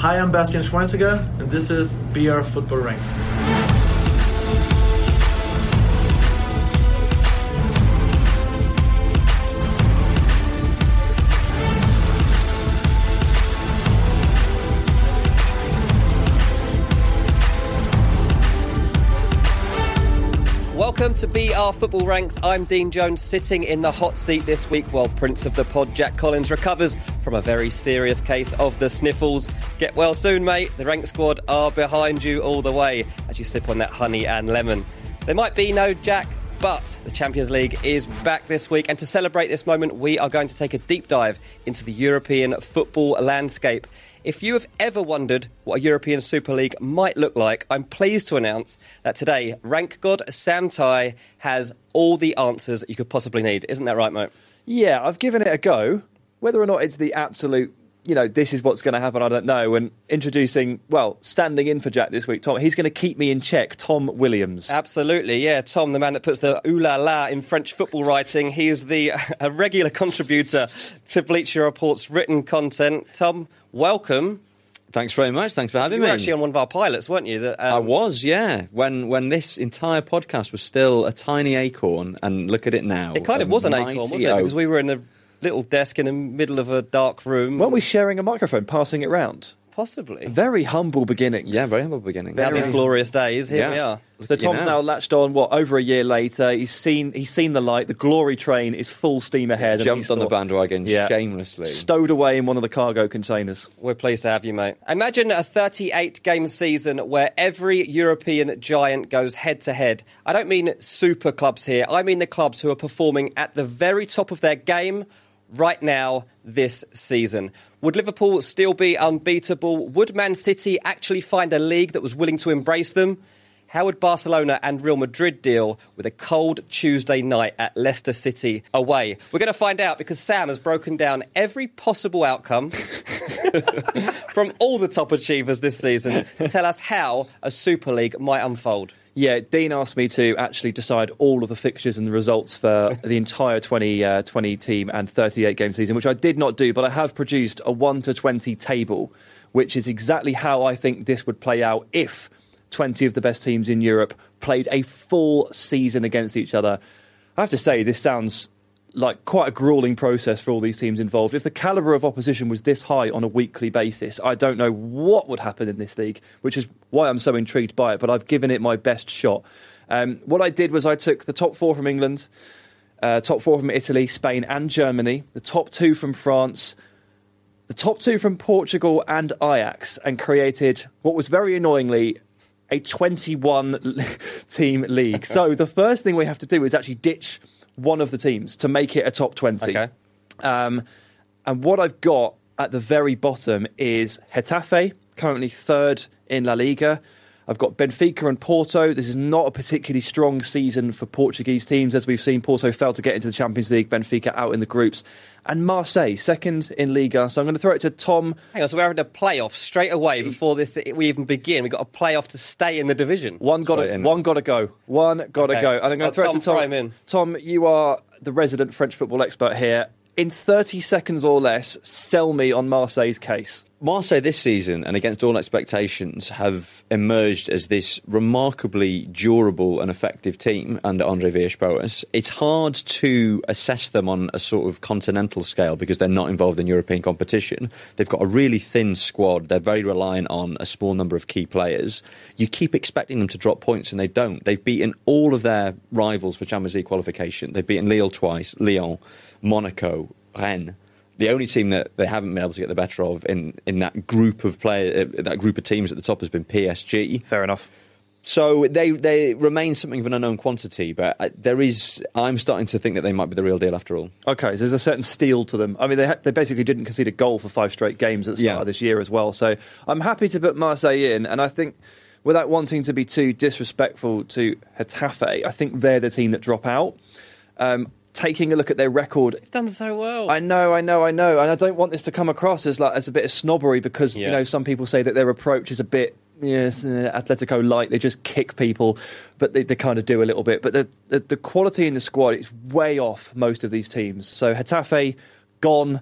Hi, I'm Bastian Schweinsteiger, and this is BR Football Ranks. Welcome to BR Football Ranks. I'm Dean Jones, sitting in the hot seat this week while Prince of the Pod Jack Collins recovers from a very serious case of the sniffles. Get well soon, mate. The rank squad are behind you all the way as you sip on that honey and lemon. There might be no Jack, but the Champions League is back this week, and to celebrate this moment, we are going to take a deep dive into the European football landscape. If you have ever wondered what a European Super League might look like, I'm pleased to announce that today, rank god Sam Tighe has all the answers you could possibly need. Isn't that right, mate? Yeah, I've given it a go. Whether or not it's the absolute, you know, this is what's going to happen, I don't know. And introducing, well, standing in for Jack this week, Tom, he's going to keep me in check, Tom Williams. Absolutely, yeah. Tom, the man that puts the ooh la la in French football writing, he is the a regular contributor to Bleacher Report's written content. Tom, welcome. Thanks very much. Thanks for having You me. You were actually on one of our pilots, weren't you? That, um, I was, yeah. When when this entire podcast was still a tiny acorn, and look at it now. It kind of was an acorn, wasn't it? Because we were in a little desk in the middle of a dark room. Weren't we sharing a microphone, passing it round? Possibly. Very humble beginnings. Yeah, very humble beginning. Now these glorious days, here Yeah. we are. So Tom's now. latched on. What over a year later, he's seen he's seen the light. The glory train is full steam ahead. and Jumped on the bandwagon Yeah. shamelessly. stowed away in one of the cargo containers. We're pleased to have you, mate. Imagine a 38 game season where every European giant goes head to head. I don't mean super clubs here, I mean the clubs who are performing at the very top of their game right now this season. Would Liverpool still be unbeatable? Would Man City actually find a league that was willing to embrace them? How would Barcelona and Real Madrid deal with a cold Tuesday night at Leicester City away? We're going to find out because Sam has broken down every possible outcome from all the top achievers this season to tell us how a Super League might unfold. Yeah, Dean asked me to actually decide all of the fixtures and the results for the entire 20, uh, 20 team and 38 game season, which I did not do, but I have produced a 1 to 20 table, which is exactly how I think this would play out if 20 of the best teams in Europe played a full season against each other. I have to say, this sounds like quite a grueling process for all these teams involved. If the calibre of opposition was this high on a weekly basis, I don't know what would happen in this league, which is why I'm so intrigued by it. But I've given it my best shot. Um, what I did was I took the top four from England, uh, top four from Italy, Spain, and Germany, the top two from France, the top two from Portugal and Ajax, and created what was very annoyingly a 21 team league. So the first thing we have to do is actually ditch one of the teams to make it a top 20. Okay. Um, and what I've got at the very bottom is Getafe, currently third in La Liga. I've got Benfica and Porto. This is not a particularly strong season for Portuguese teams, as we've seen. Porto failed to get into the Champions League, Benfica out in the groups. And Marseille, second in Liga. So I'm going to throw it to Tom. Hang on, so we're having a playoff straight away before this we even begin. We've got a playoff to stay in the division. One got Straight to in. one got to go. One got to Okay. go. And I'm going Well, to throw it to Tom. throw in. Tom, you are the resident French football expert here. In 30 seconds or less, sell me on Marseille's case. Marseille this season, and against all expectations, have emerged as this remarkably durable and effective team under Andre Villas-Boas. It's hard to assess them on a sort of continental scale because they're not involved in European competition. They've got a really thin squad. They're very reliant on a small number of key players. You keep expecting them to drop points, and they don't. They've beaten all of their rivals for Champions League qualification. They've beaten Lille twice, Lyon, Monaco, Rennes the only team that they haven't been able to get the better of in, in that group of player, uh, that group of teams at the top has been PSG. Fair enough. So they they remain something of an unknown quantity, but uh, there is. I'm starting to think that they might be the real deal after all. Okay, so there's a certain steel to them. I mean, they, ha- they basically didn't concede a goal for five straight games at the start Yeah. of this year as well. So I'm happy to put Marseille in, and I think without wanting to be too disrespectful to Getafe, I think they're the team that drop out. Um, taking a look at their record, Done so well. I know, I know, I know, and I don't want this to come across as like as a bit of snobbery because you know some people say that their approach is a bit yes uh, Atletico light. They just kick people, but they, they kind of do a little bit. But the, the the quality in the squad is way off most of these teams. So Getafe gone.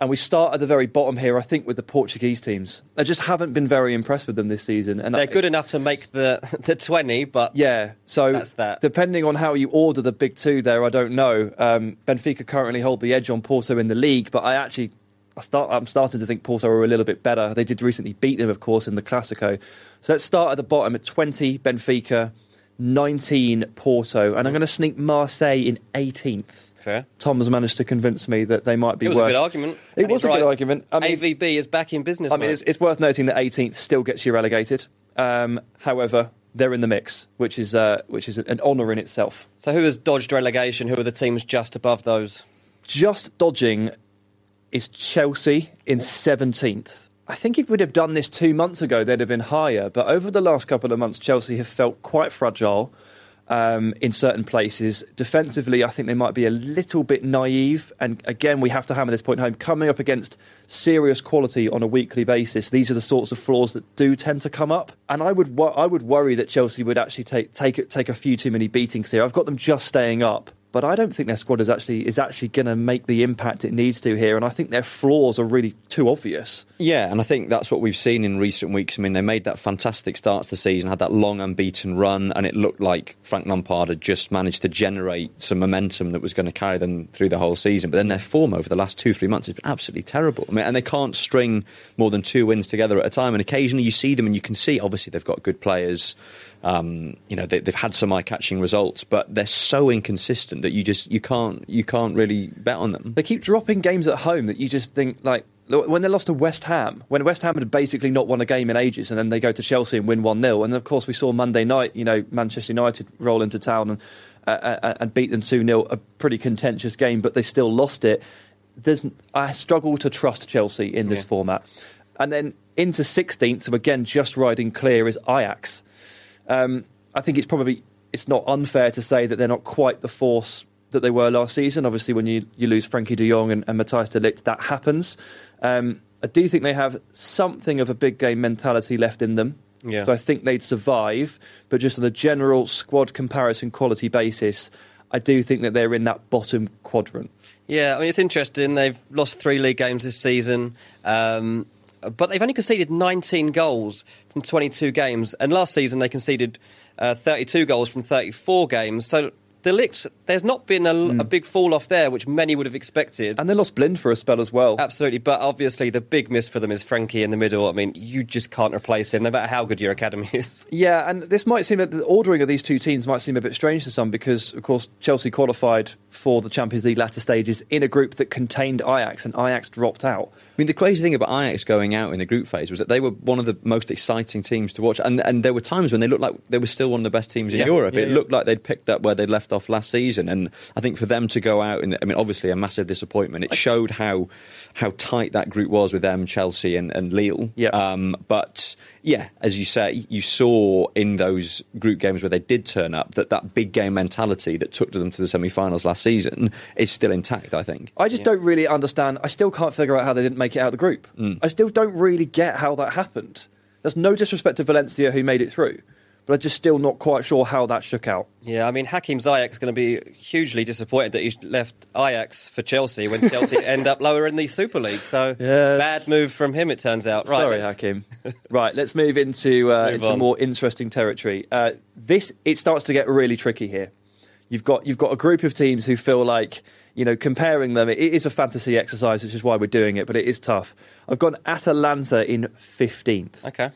And we start at the very bottom here, I think, with the Portuguese teams. I just haven't been very impressed with them this season. And They're good enough to make the the 20, but Yeah, so That's that. depending on how you order the big two there, I don't know. Um, Benfica currently hold the edge on Porto in the league, but I actually, I start, I'm starting to think Porto are a little bit better. They did recently beat them, of course, in the Classico. So let's start at the bottom at 20 Benfica, 19 Porto, and I'm going to sneak Marseille in 18th. Fair. Tom has managed to convince me that they might be It was worth. a good argument. It was a good argument. I mean, AVB is back in business. I mean, it's, it's worth noting that 18th still gets you relegated. Um, however, they're in the mix, which is uh, which is an honour in itself. so who has dodged relegation? Who are the teams just above those? Just dodging is Chelsea in 17th. I think if we'd have done this two months ago, they'd have been higher. But over the last couple of months, Chelsea have felt quite fragile um, in certain places. Defensively, I think they might be a little bit naive. And again, we have to hammer this point home. Coming up against serious quality on a weekly basis, these are the sorts of flaws that do tend to come up. And I would, wo- I would worry that Chelsea would actually take take take a few too many beatings here. I've got them just staying up. But I don't think their squad is actually is actually going to make the impact it needs to here, and I think their flaws are really too obvious. Yeah, and I think that's what we've seen in recent weeks. I mean, they made that fantastic start to the season, had that long unbeaten run, and it looked like Frank Lampard had just managed to generate some momentum that was going to carry them through the whole season. But then their form over the last two, three months has been absolutely terrible. I mean, and they can't string more than two wins together at a time. And occasionally you see them and you can see, obviously, they've got good players. Um, you know, they, they've had some eye-catching results, but they're so inconsistent that you just you can't you can't really bet on them. They keep dropping games at home that you just think like when they lost to West Ham, when West Ham had basically not won a game in ages, and then they go to Chelsea and win one 0 and of course we saw Monday night, you know, Manchester United roll into town and uh, uh, and beat them two 0 a pretty contentious game, but they still lost it. There's I struggle to trust Chelsea in this Yeah. format, and then into 16th, so again just riding clear is Ajax. Um, I think it's probably it's not unfair to say that they're not quite the force that they were last season. Obviously, when you, you lose Frenkie De Jong and, and Matthijs de Ligt, that happens. Um, I do think they have something of a big game mentality left in them. Yeah. So I think they'd survive, but just on a general squad comparison quality basis, I do think that they're in that bottom quadrant. Yeah, I mean it's interesting. They've lost three league games this season, um, but they've only conceded 19 goals from 22 games, and last season they conceded uh, 32 goals from 34 games. So the Licks, there's not been a, a mm. big fall off there, which many would have expected. And they lost Blind for a spell as well. Absolutely, but obviously the big miss for them is Frenkie in the middle. I mean, you just can't replace him, no matter how good your academy is. Yeah, and this might seem that the ordering of these two teams might seem a bit strange to some because, of course, Chelsea qualified for the Champions League latter stages in a group that contained Ajax, and Ajax dropped out. I mean, the crazy thing about Ajax going out in the group phase was that they were one of the most exciting teams to watch, and and there were times when they looked like they were still one of the best teams in Yeah, Europe. yeah, it yeah. looked like they'd picked up where they'd left off last season, and I think for them to go out, and I mean, obviously a massive disappointment. It showed how how tight that group was with them, Chelsea and, and Lille. Yeah. Um, but yeah, as you say, you saw in those group games where they did turn up that that big game mentality that took them to the semi-finals last season is still intact. I think. I just don't really understand. I still can't figure out how they didn't make it out of the group. I still don't really get how that happened. There's no disrespect to Valencia who made it through, but I'm just still not quite sure how that shook out. Yeah, I mean, Hakim Ziyech is going to be hugely disappointed that he left Ajax for Chelsea when Chelsea end up lower in the Super League. So Yes. bad move from him, it turns out. Right, Sorry, Hakim. right, let's move into uh, Move into on. more interesting territory. Uh, this it starts to get really tricky here. You've got you've got a group of teams who feel like you know comparing them. It is a fantasy exercise, which is why we're doing it, but it is tough. I've got Atalanta in fifteenth. Okay.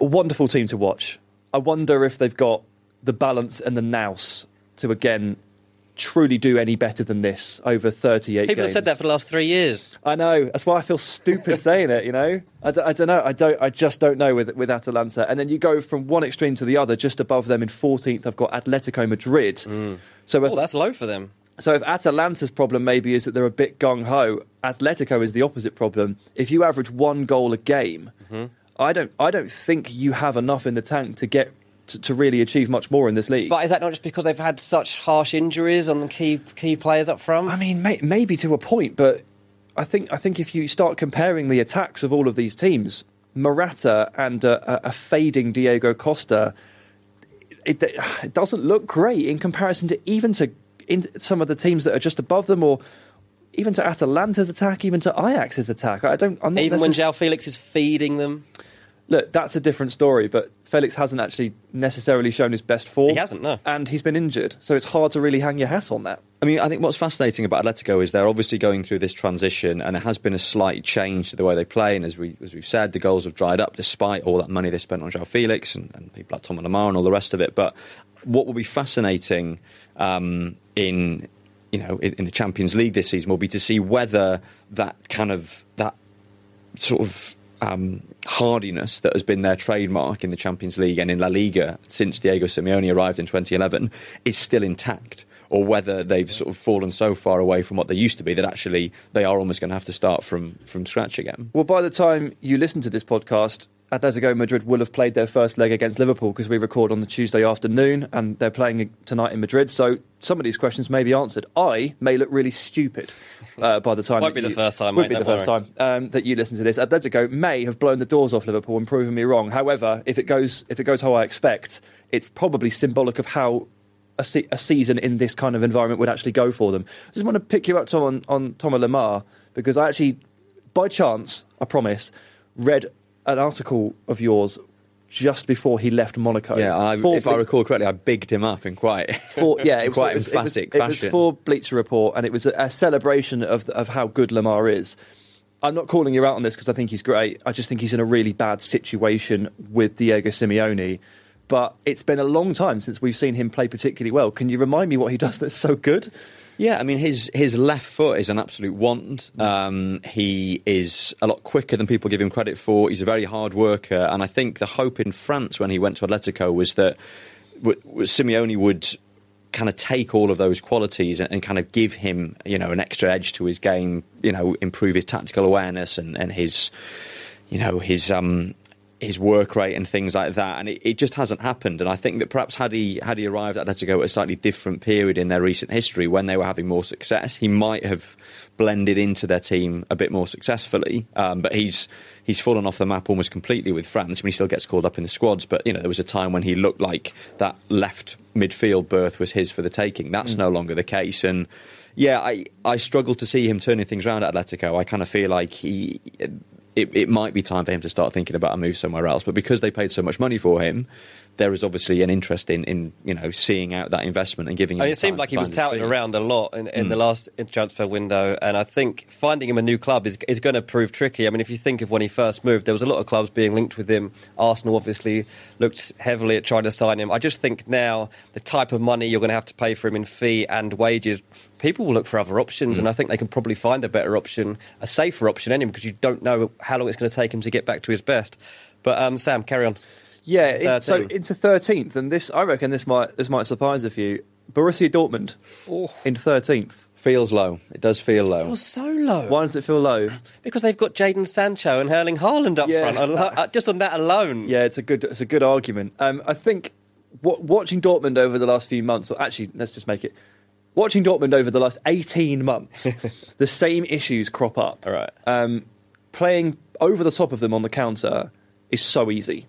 A wonderful team to watch. I wonder if they've got the balance and the nous to again truly do any better than this over 38 People have said that for the last three years. I know. That's why I feel stupid saying it. You know, I, d- I don't know. I don't. I just don't know with with Atalanta. And then you go from one extreme to the other. Just above them in 14th, I've got Atletico Madrid. Mm. So, if, Oh, that's low for them. so if Atalanta's problem maybe is that they're a bit gung ho, Atletico is the opposite problem. If you average one goal a game, mm-hmm. I don't. I don't think you have enough in the tank to get. To, to really achieve much more in this league. But is that not just because they've had such harsh injuries on key key players up front? I mean, may, maybe to a point, but I think I think if you start comparing the attacks of all of these teams, Morata and a, a, fading Diego Costa, it, it doesn't look great in comparison to even to in some of the teams that are just above them, or even to Atalanta's attack, even to Ajax's attack. I don't. I'm not Even when João Felix is feeding them, look, that's a different story. But Felix hasn't actually necessarily shown his best form. He hasn't, no. and he's been injured, so it's hard to really hang your hat on that. I mean, I think what's fascinating about Atletico is they're obviously going through this transition, and there has been a slight change to the way they play. And as we as we've said, the goals have dried up despite all that money they spent on João Felix and, and people like Tom Lemar and all the rest of it. But what will be fascinating um, in you know in, in the Champions League this season will be to see whether that kind of that sort of um, hardiness that has been their trademark in the Champions League and in La Liga since Diego Simeone arrived in 2011 is still intact, or whether they've sort of fallen so far away from what they used to be that actually they are almost going to have to start from, from scratch again. Well, by the time you listen to this podcast, Atletico Madrid will have played their first leg against Liverpool because we record on the Tuesday afternoon and they're playing tonight in Madrid. So some of these questions may be answered. I may look really stupid uh, by the time. Won't be the first time, Won't mate, be the don't first time um, that you listen to this. Atletico may have blown the doors off Liverpool and proven me wrong. However, if it goes if it goes how I expect, it's probably symbolic of how. A, se- a season in this kind of environment would actually go for them. I just want to pick you up, Tom, on, on Thomas Lemar, because I actually, by chance, I promise, read an article of yours just before he left Monaco. Yeah, I, if I recall correctly, I bigged him up in quite, for, yeah, it was, quite it was, emphatic it was, it was for Bleacher Report, and it was a, a celebration of of how good Lemar is. I'm not calling you out on this because I think he's great. I just think he's in a really bad situation with Diego Simeone. But it's been a long time since we've seen him play particularly well. Can you remind me what he does that's so good? Yeah, I mean his his left foot is an absolute wand. Um, he is a lot quicker than people give him credit for. He's a very hard worker, and I think the hope in France when he went to Atletico was that w- Simeone would kind of take all of those qualities and, and kind of give him you know an extra edge to his game. You know, improve his tactical awareness and, and his you know his um his work rate and things like that, and it, it just hasn't happened. And I think that perhaps had he had he arrived at Atletico at a slightly different period in their recent history when they were having more success, he might have blended into their team a bit more successfully. Um, but he's he's fallen off the map almost completely with France. I mean, he still gets called up in the squads, but you know there was a time when he looked like that left midfield berth was his for the taking. That's no longer the case, and yeah, I I struggle to see him turning things around at Atletico. I kind of feel like he it, it might be time for him to start thinking about a move somewhere else. But because they paid so much money for him, there is obviously an interest in, in you know seeing out that investment and giving him. I mean, it seemed like he was touted around a lot in, in Hmm. the last transfer window, and I think finding him a new club is, is going to prove tricky. I mean, if you think of when he first moved, there was a lot of clubs being linked with him. Arsenal obviously looked heavily at trying to sign him. I just think now the type of money you're going to have to pay for him in fee and wages, people will look for other options, Hmm. and I think they can probably find a better option, a safer option anyway, because you don't know how long it's going to take him to get back to his best. But um, Sam, carry on. Yeah, it, so into thirteenth, and this I reckon this might this might surprise a few. Borussia Dortmund in thirteenth. feels low. It does feel low. It was so low. Why does it feel low? Because they've got Jadon Sancho and Erling Haaland up Yeah. front. I lo- uh, just on that alone. Yeah, it's a good it's a good argument. Um, I think wa watching Dortmund over the last few months, or actually, let's just make it. Watching Dortmund over the last 18 months, the same issues crop up. All right. Um, playing over the top of them on the counter is so easy.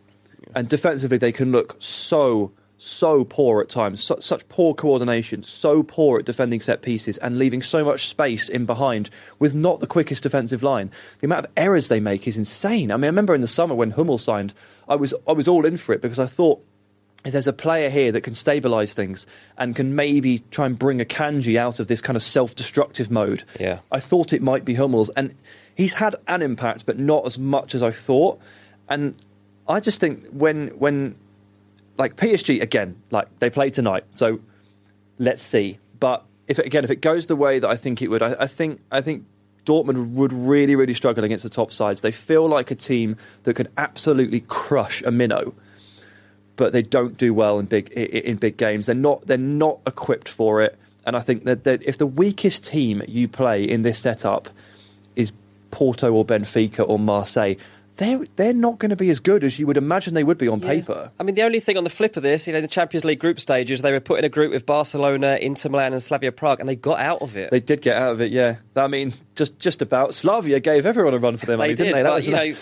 And defensively, they can look so, so poor at times. Su- such poor coordination, so poor at defending set pieces, and leaving so much space in behind with not the quickest defensive line. The amount of errors they make is insane. I mean, I remember in the summer when Hummels signed, I was, I was all in for it because I thought if there's a player here that can stabilise things and can maybe try and bring Akanji out of this kind of self-destructive mode. Yeah. I thought it might be Hummels, and he's had an impact, but not as much as I thought. And I just think when when like PSG again, like they play tonight, so let's see. But if it, again, if it goes the way that I think it would, I, I think I think Dortmund would really really struggle against the top sides. They feel like a team that could absolutely crush a minnow but they don't do well in big in big games. They're not they're not equipped for it, and I think that, that if the weakest team you play in this setup is Porto or Benfica or Marseille, they're they're not going to be as good as you would imagine they would be on paper. I mean, the only thing on the flip of this, you know, the Champions League group stages, they were put in a group with Barcelona, Inter Milan, and Slavia Prague, and they got out of it. They did get out of it, yeah. I mean, just just about Slavia gave everyone a run for their money, They didn't they? That but, was you know,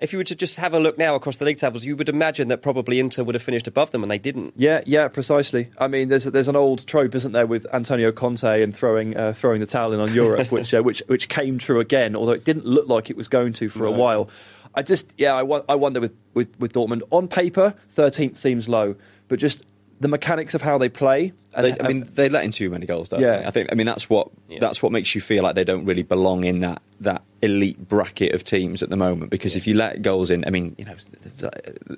if you were to just have a look now across the league tables, you would imagine that probably Inter would have finished above them, and they didn't. Yeah, yeah, precisely. I mean, there's there's an old trope, isn't there, with Antonio Conte and throwing uh, throwing the towel in on Europe, which uh, which which came true again, although it didn't look like it was going to for a while. I just, yeah, I, I wonder with, with, with Dortmund on paper, 13th seems low, but just the mechanics of how they play. And, they, I mean, they let in too many goals. Don't yeah, they? I think. I mean, that's what yeah. that's what makes you feel like they don't really belong in that that elite bracket of teams at the moment. Because yeah. if you let goals in, I mean, you know,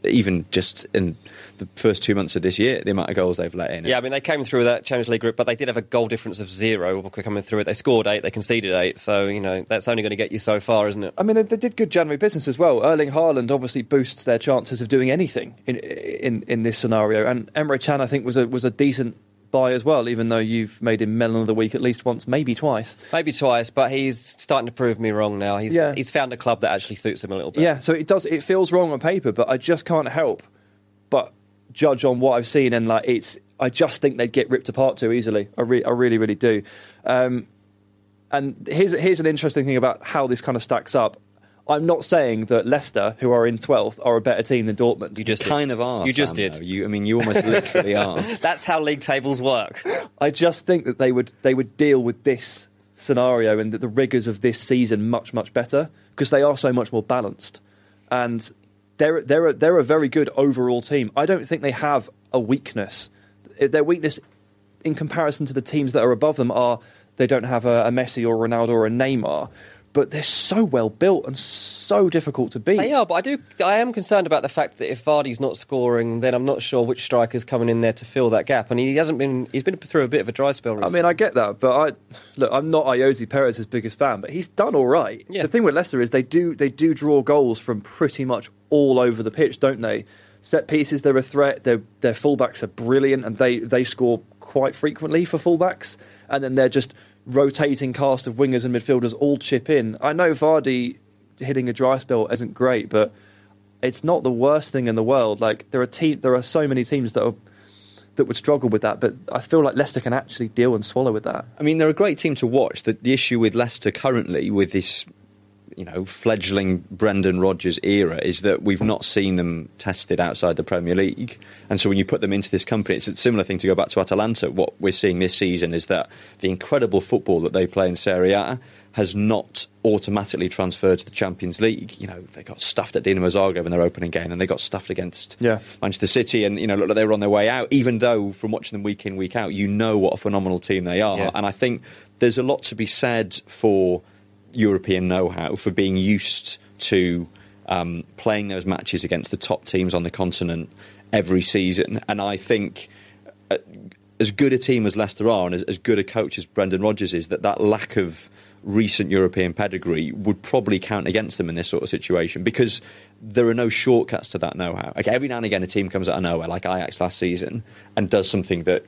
even just in the first two months of this year, the amount of goals they've let in. Yeah, I mean, they came through that Champions League group, but they did have a goal difference of zero coming through it. They scored eight, they conceded eight, so you know that's only going to get you so far, isn't it? I mean, they, they did good January business as well. Erling Haaland obviously boosts their chances of doing anything in in, in this scenario, and Emre Can I think was a was a decent buy as well, even though you've made him melon of the week at least once, maybe twice. Maybe twice, but he's starting to prove me wrong now. He's yeah. he's found a club that actually suits him a little bit. Yeah, so it does. It feels wrong on paper, but I just can't help but judge on what I've seen, and like it's. I just think they'd get ripped apart too easily. I, re- I really, really do. Um, and here's here's an interesting thing about how this kind of stacks up. I'm not saying that Leicester, who are in 12th, are a better team than Dortmund. You just kind of are. You Sam, just did. Though. You, I mean, you almost literally are. That's how league tables work. I just think that they would they would deal with this scenario and the, the rigors of this season much much better because they are so much more balanced, and they're they're a, they're a very good overall team. I don't think they have a weakness. Their weakness, in comparison to the teams that are above them, are they don't have a, a Messi or Ronaldo or a Neymar but they're so well built and so difficult to beat. They are, but I do. I am concerned about the fact that if Vardy's not scoring, then I'm not sure which striker's coming in there to fill that gap. And he hasn't been. He's been through a bit of a dry spell. Recently. I mean, I get that, but I look. I'm not Ayoze Perez's biggest fan, but he's done all right. Yeah. The thing with Leicester is they do they do draw goals from pretty much all over the pitch, don't they? Set pieces, they're a threat. Their their fullbacks are brilliant, and they they score quite frequently for fullbacks. And then they're just rotating cast of wingers and midfielders all chip in. I know Vardy hitting a dry spell isn't great, but it's not the worst thing in the world. Like there are te- there are so many teams that are that would struggle with that, but I feel like Leicester can actually deal and swallow with that. I mean, they're a great team to watch. The, the issue with Leicester currently, with this you know, fledgling Brendan Rodgers era is that we've not seen them tested outside the Premier League. And so when you put them into this company, it's a similar thing to go back to Atalanta. What we're seeing this season is that the incredible football that they play in Serie A has not automatically transferred to the Champions League. You know, they got stuffed at Dinamo Zagreb in their opening game, and they got stuffed against yeah. Manchester City, and you know, look, like they were on their way out. Even though, from watching them week in week out, you know what a phenomenal team they are. Yeah. And I think there's a lot to be said for European know-how for being used to um, playing those matches against the top teams on the continent every season. And I think. Uh, as good a team as Leicester are, and as, as good a coach as Brendan Rodgers is, that that lack of recent European pedigree would probably count against them in this sort of situation because there are no shortcuts to that know-how. Like every now and again, a team comes out of nowhere, like Ajax last season, and does something that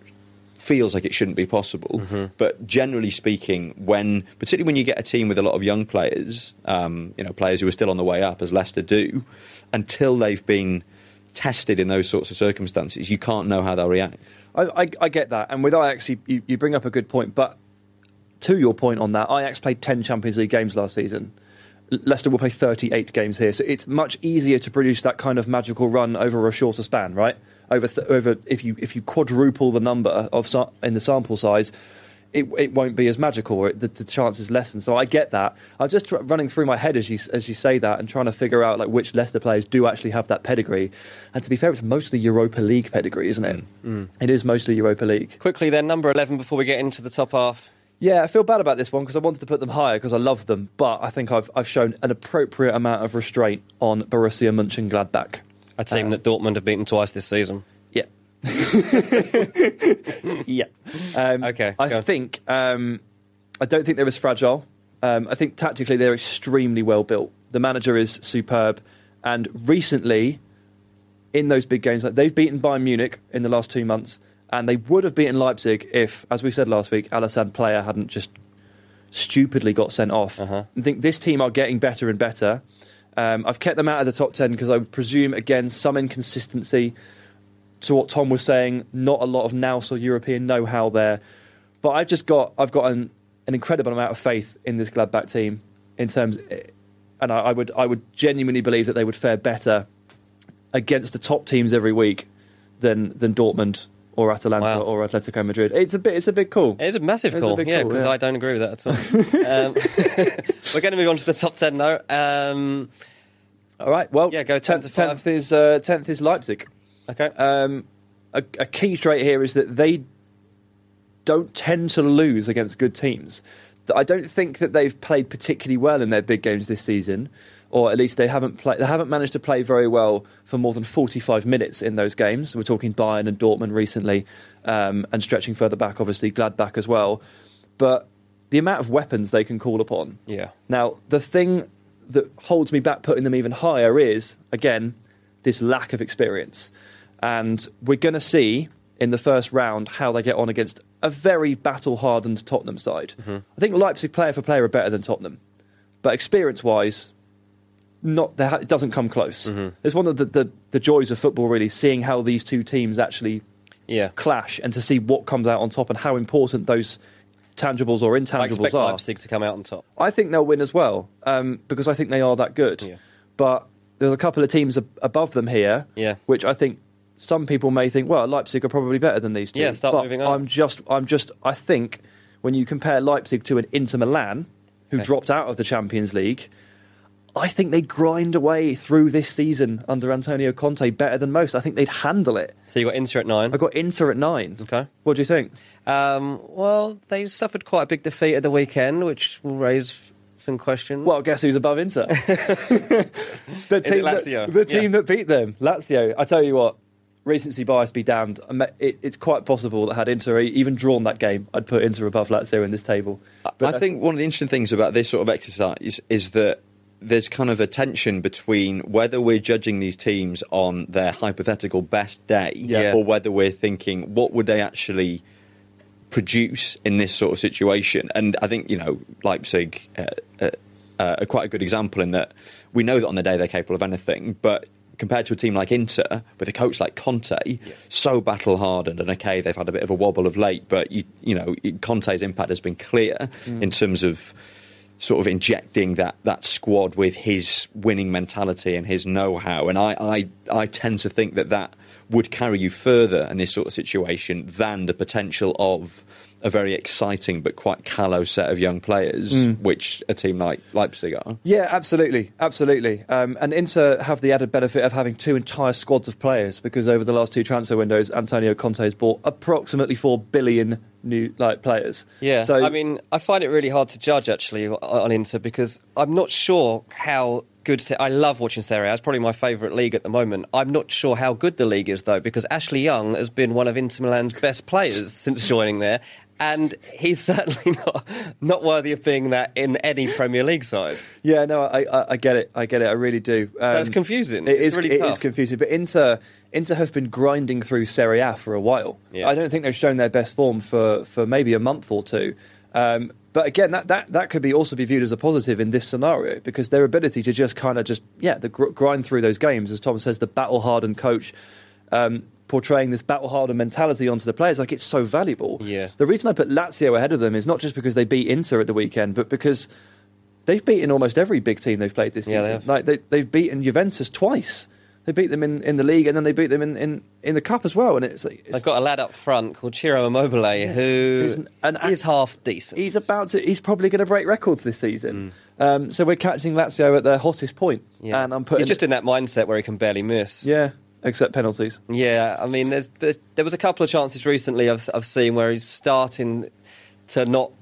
feels like it shouldn't be possible. Mm-hmm. But generally speaking, when particularly when you get a team with a lot of young players, um, you know, players who are still on the way up, as Leicester do, until they've been tested in those sorts of circumstances, you can't know how they'll react. I, I, I get that, and with Ajax, you, you, you bring up a good point. But to your point on that, Ajax played ten Champions League games last season. Leicester will play 38 games here, so it's much easier to produce that kind of magical run over a shorter span, right? Over th- over if you if you quadruple the number of sa- in the sample size, it, it won't be as magical. Or the, the chance is lessened. So I get that. I'm just tr- running through my head as you as you say that and trying to figure out like which Leicester players do actually have that pedigree. And to be fair, it's mostly Europa League pedigree, isn't it? Mm. It is mostly Europa League. Quickly then, number eleven before we get into the top half. Yeah, I feel bad about this one because I wanted to put them higher because I love them, but I think I've I've shown an appropriate amount of restraint on Borussia Mönchengladbach. A team um, that Dortmund have beaten twice this season. yeah. Um, okay. I think um, I don't think they're as fragile. Um, I think tactically they're extremely well built. The manager is superb, and recently, in those big games, like they've beaten Bayern Munich in the last two months, and they would have beaten Leipzig if, as we said last week, Alassane Plea hadn't just stupidly got sent off. Uh-huh. I think this team are getting better and better. Um, I've kept them out of the top ten because I would presume again some inconsistency to what Tom was saying, not a lot of Nous or European know-how there. But I've just got I've got an, an incredible amount of faith in this Gladbach team in terms and I, I would I would genuinely believe that they would fare better against the top teams every week than than Dortmund or Atalanta Wow. or Atletico Madrid. It's a bit it's a big call. It is a massive It's a call, big yeah, because yeah. I don't agree with that at all. um, we're going to move on to the top ten though. Um, All right, well, Yeah, go 10 to tenth is uh, tenth is Leipzig. okay, Um, a, a key trait here is that they don't tend to lose against good teams. I don't think that they've played particularly well in their big games this season, or at least they haven't played. They haven't managed to play very well for more than forty-five minutes in those games. We're talking Bayern and Dortmund recently, um, and stretching further back, obviously Gladbach as well. But the amount of weapons they can call upon, yeah, now, the thing that holds me back putting them even higher is, again, this lack of experience. And we're going to see in the first round how they get on against a very battle hardened Tottenham side. I think Leipzig, player for player, are better than Tottenham. But experience wise, not there, it doesn't come close. It's one of the, the, the joys of football, really, seeing how these two teams actually yeah. clash and to see what comes out on top and how important those tangibles or I intangibles expect are. Leipzig to come out on top. I think they'll win as well um, because I think they are that good. Yeah. But there's a couple of teams ab- above them here, Yeah. which I think some people may think, well, Leipzig are probably better than these two. Yeah, start but moving up. I'm just, I'm just, I think when you compare Leipzig to an Inter Milan, who Okay. dropped out of the Champions League, I think they grind away through this season under Antonio Conte better than most. I think they'd handle it. So you got Inter at nine. I got Inter at nine. Okay. What do you think? Um, well, they suffered quite a big defeat at the weekend, which will raise some questions. Well, guess who's above Inter? the team, Lazio? That, the team Yeah. that beat them, Lazio. I tell you what, recency bias be damned. It, it's quite possible that had Inter even drawn that game, I'd put Inter above Lazio in this table. But I think one of the interesting things about this sort of exercise is that there's kind of a tension between whether we're judging these teams on their hypothetical best day Yeah. or whether we're thinking what would they actually produce in this sort of situation. And I think, you know, Leipzig uh, uh, uh, are quite a good example in that we know that on the day they're capable of anything, but compared to a team like Inter, with a coach like Conte, so battle hardened, and okay, they've had a bit of a wobble of late, but you, you know, Conte's impact has been clear in terms of sort of injecting that, that squad with his winning mentality and his know-how. And I, I, I tend to think that that would carry you further in this sort of situation than the potential of a very exciting but quite callow set of young players, which a team like Leipzig are. Yeah, absolutely, absolutely. Um, and Inter have the added benefit of having two entire squads of players because over the last two transfer windows, Antonio Conte has bought approximately four billion new like players. Yeah, so I mean, I find it really hard to judge actually on- on Inter because I'm not sure how good. I love watching Serie A. It's probably my favourite league at the moment. I'm not sure how good the league is though because Ashley Young has been one of Inter Milan's best players since joining there, and he's certainly not not worthy of being that in any Premier League side. Yeah, no, I, I, I get it. I get it. I really do. Um, That's confusing. It It's is. really it tough. is confusing. But Inter, Inter have been grinding through Serie A for a while. Yeah. I don't think they've shown their best form for, for maybe a month or two. Um, but again, that, that, that could be also be viewed as a positive in this scenario because their ability to just kind of just yeah, the gr- grind through those games, as Tom says, the battle hardened coach. Um, portraying this battle hardened mentality onto the players like it's so valuable. Yeah. The reason I put Lazio ahead of them is not just because they beat Inter at the weekend, but because they've beaten almost every big team they've played this Yeah, season. they. Like they, they've beaten Juventus twice. They beat them in, in the league, and then they beat them in, in, in the cup as well. And it's, it's They've got a lad up front called Ciro Immobile who Who's an- an is half decent. he's about to. He's probably going to break records this season. Mm. Um, so we're catching Lazio at their hottest point, Yeah. and I'm putting He's just in that mindset where he can barely miss. yeah, except penalties. Yeah, I mean, there's, there's, there was a couple of chances recently I've, I've seen where he's starting to not